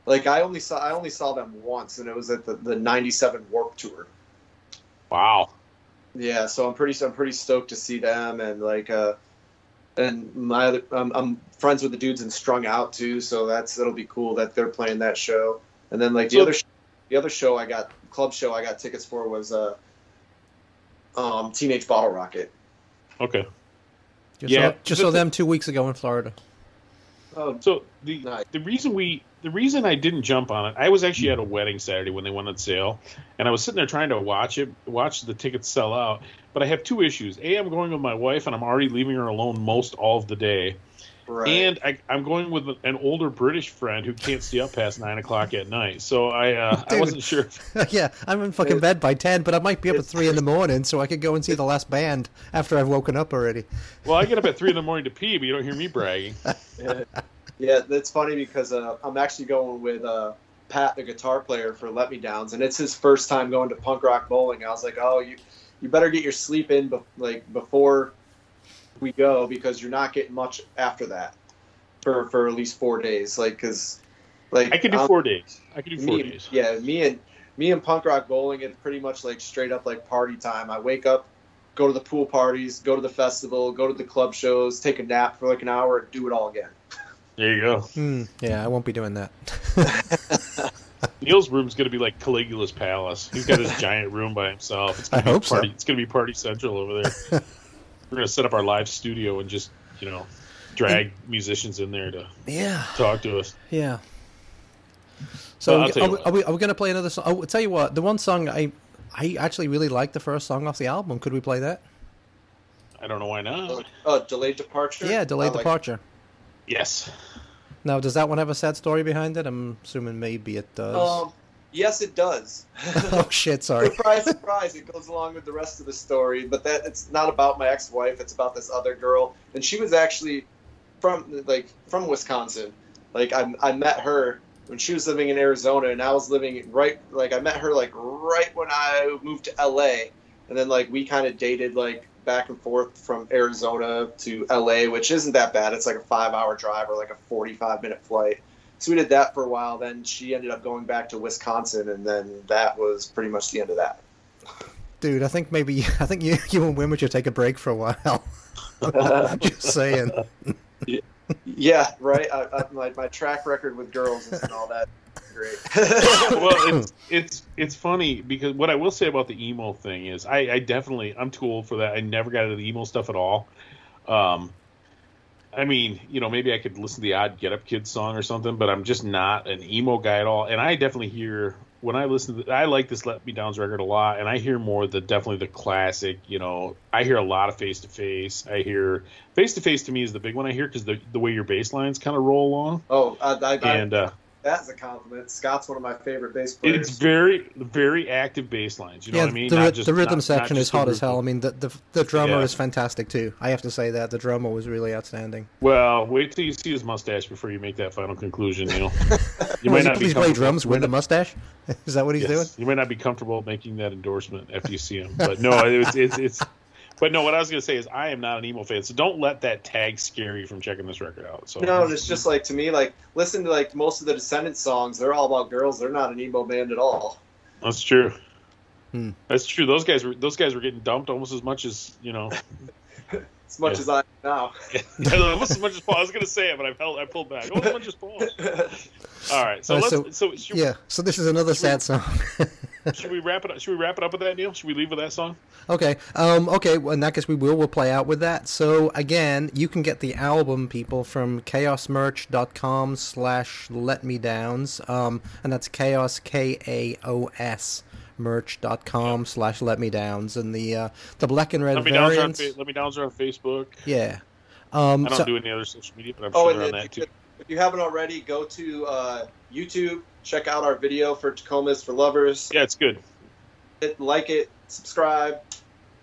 Like I only saw I only saw them once, and it was at the, the '97 Warp Tour. Wow. Yeah, so I'm pretty I'm pretty stoked to see them, and like uh, and my other I'm, I'm friends with the dudes in Strung Out too, so that's that'll be cool that they're playing that show. And then like the So- other sh- the other show I got club show I got tickets for was uh, um, Teenage Bottle Rocket. Okay. Just Yeah, saw, just saw them two weeks ago in Florida. Oh, So the Nice. the reason we the reason I didn't jump on it, I was actually at a hmm. wedding Saturday when they went on sale, and I was sitting there trying to watch it, watch the tickets sell out. But I have two issues. A, I'm going with my wife, and I'm already leaving her alone most all of the day. Right. And I, I'm going with an older British friend who can't stay up past nine o'clock at night. So I uh, I wasn't sure. If, yeah, I'm in fucking It- bed by ten, but I might be up at three in the morning, so I could go and see the last band after I've woken up already. well, I get up at three in the morning to pee, but you don't hear me bragging. Yeah, yeah that's funny because uh, I'm actually going with uh, Pat, the guitar player for Let Me Downs, and it's his first time going to punk rock bowling. I was like, oh, you you better get your sleep in be- like before we go because you're not getting much after that for for at least four days. Like, cause like I could do I'm- four days. I could do four me, days. Yeah, me and me and punk rock bowling, it's pretty much like straight up like party time. I wake up, go to the pool parties, go to the festival, go to the club shows, take a nap for like an hour, and do it all again. There you go. Hmm. Yeah, I won't be doing that. Neil's room's gonna be like Caligula's palace. He's got his giant room by himself. It's gonna I be hope so. It's gonna be party central over there. We're gonna set up our live studio and just you know drag musicians in there to yeah, talk to us. yeah. So Well, I'll tell are, you we, what. are we are we gonna play another song? Oh, I'll tell you what, the one song I I actually really like the first song off the album. Could we play that? I don't know why not. Oh, delayed departure. Yeah, delayed I like- departure. Yes. Now, does that one have a sad story behind it? I'm assuming maybe it does. Um, Yes, it does. oh shit! Sorry. surprise, surprise! It goes along with the rest of the story, but that it's not about my ex-wife. It's about this other girl, and she was actually from like from Wisconsin. Like I, I met her when she was living in Arizona, and I was living right like I met her like right when I moved to LA, and then like we kind of dated like back and forth from Arizona to LA, which isn't that bad. It's like a five-hour drive or like a forty-five minute flight. So we did that for a while. Then she ended up going back to Wisconsin, and then that was pretty much the end of that. Dude, I think maybe I think you you and Wimmer should take a break for a while. Just saying. Yeah, right. I, I, my my track record with girls isn't all that great. well, it's it's it's funny because what I will say about the emo thing is I, I definitely I'm too old for that. I never got into the emo stuff at all. Um, I mean, you know, maybe I could listen to the odd Get Up Kids song or something, but I'm just not an emo guy at all. And I definitely hear when I listen to I like this Let Me Down's record a lot, and I hear more the definitely the classic. You know, I hear a lot of Face to Face. I hear Face to Face to me is the big one I hear because the the way your bass lines kind of roll along, oh, I, I, and uh, that's a compliment. Scott's one of my favorite bass players. it's very very active bass lines. You know yeah, what I mean? the, Not just- the rhythm not- not section is just the hot as hell. I mean, the the, the drummer Yeah. is fantastic too. I have to say that the drummer was really outstanding. Well, wait till you see his mustache before you make that final conclusion, Neil. You Well, might not he be plays play drums you with might a mustache. Is that what he's Yes. doing? You might not be comfortable making that endorsement after you see him, but no, it's, it's it's. But no, what I was gonna say is I am not an emo fan, so don't let that tag scare you from checking this record out. So No, and it's just like to me, like listen to like most of the Descendents songs. They're all about girls. They're not an emo band at all. that's true. Hmm. That's true. Those guys were those guys were getting dumped almost as much as you know, As much Yeah. as I am now. almost as much as Paul. I was gonna say it, but I held I pulled back. Almost as much as Paul. All right, so Uh, let's so- so, should, Yeah. So this is another sad song. should we wrap it up? Should we wrap it up with that, Neil? Should we leave with that song? Okay. Um, okay. Well, in that case, we will. We'll play out with that. So again, you can get the album, people, from chaosmerch.com slash let me downs. Um, and that's chaos K A O S merch.com slash let me downs and the uh, the black and red Let me downs are on variants. Let me downs are on Facebook. yeah. Um, I don't so- do any other social media, but I'm Oh, sure and they're on that if, too. if you haven't already, go to uh, YouTube. Check out our video for Tacomas for Lovers. Yeah, it's good. Hit like it, subscribe.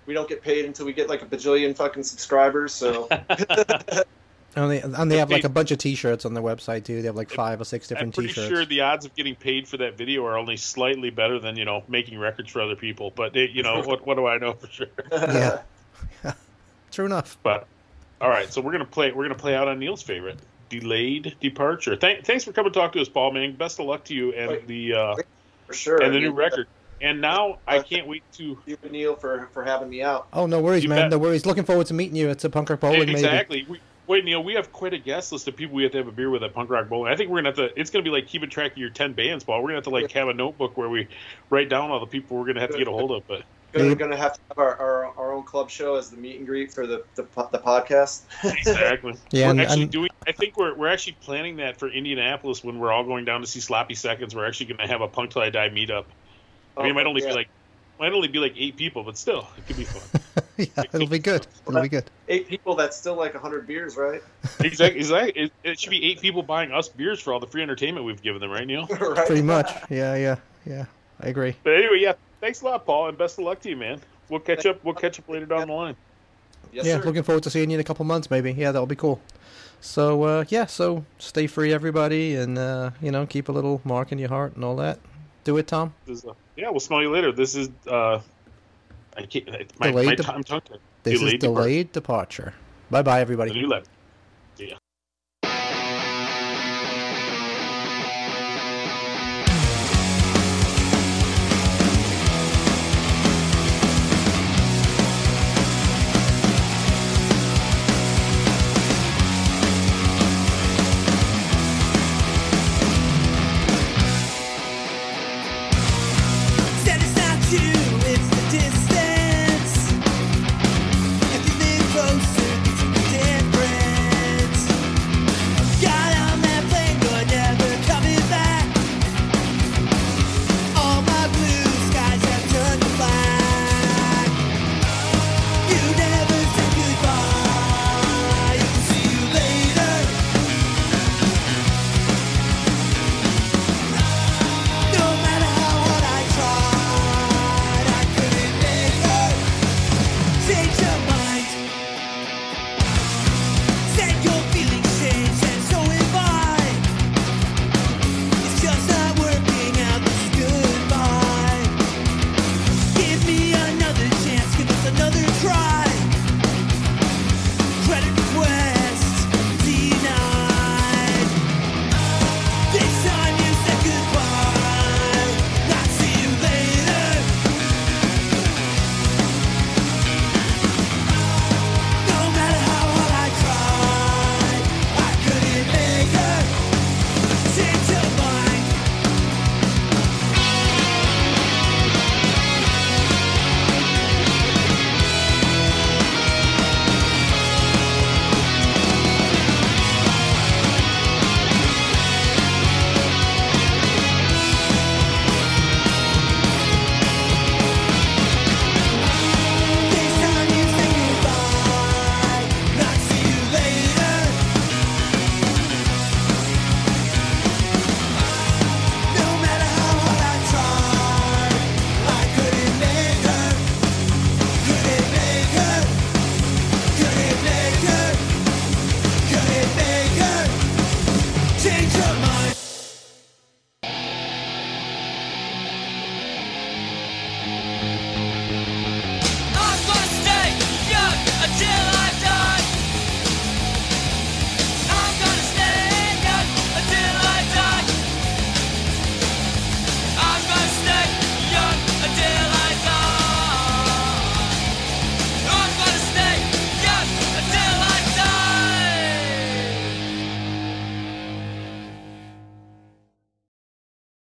We don't get paid until we get like a bajillion fucking subscribers. So and they, and they have like a bunch of T-shirts on their website too. They have like five or six I'm different pretty T-shirts. Pretty sure the odds of getting paid for that video are only slightly better than you know making records for other people. But it, you know what? What do I know for sure? Yeah. True enough. But all right, so we're gonna play. We're gonna play out on Neil's favorite, delayed departure. Thank, thanks for coming to talk to us, Paul. Man, best of luck to you and Wait. the uh, for sure. and the new record. And now I can't wait to You and Neil for for having me out. Oh no worries, You man. bet. No worries. Looking forward to meeting you at the punker Rock Bowling. Maybe. exactly. We, wait, Neil, we have quite a guest list of people we have to have a beer with at Punk Rock Bowling. I think we're gonna have to. It's gonna be like keeping track of your ten bands, Paul. We're gonna have to like have a notebook where we write down all the people we're gonna have to get a hold of. But We're gonna have to have our, our, our own club show as the meet and greet for the the, the podcast. exactly. Yeah, we're and- actually and- doing. I think we're we're actually planning that for Indianapolis when we're all going down to see Sloppy Seconds. We're actually going to have a Punk Till I Die meetup. I mean, it might oh, only Oh, Yeah. be like might only be like eight people, but still, it could be fun. yeah, it'll be good. It'll be good. eight people. That's still like hundred beers, right? exactly. exactly. It, it should be eight people buying us beers for all the free entertainment we've given them, right, Neil? right. Pretty much. Yeah, yeah, yeah. I agree. But anyway, yeah. Thanks a lot, Paul, and best of luck to you, man. We'll catch up. We'll catch up later down the line. Yes, yeah, sir. looking forward to seeing you in a couple months, maybe. Yeah, that'll be cool. So uh, yeah, so stay free, everybody, and uh, you know, keep a little mark in your heart and all that. Do it, Tom. This is, uh, yeah, we'll smell you later. This is uh, I can't. My, Delayed my de- tongue. This Delayed is delayed departure. Bye, bye, everybody.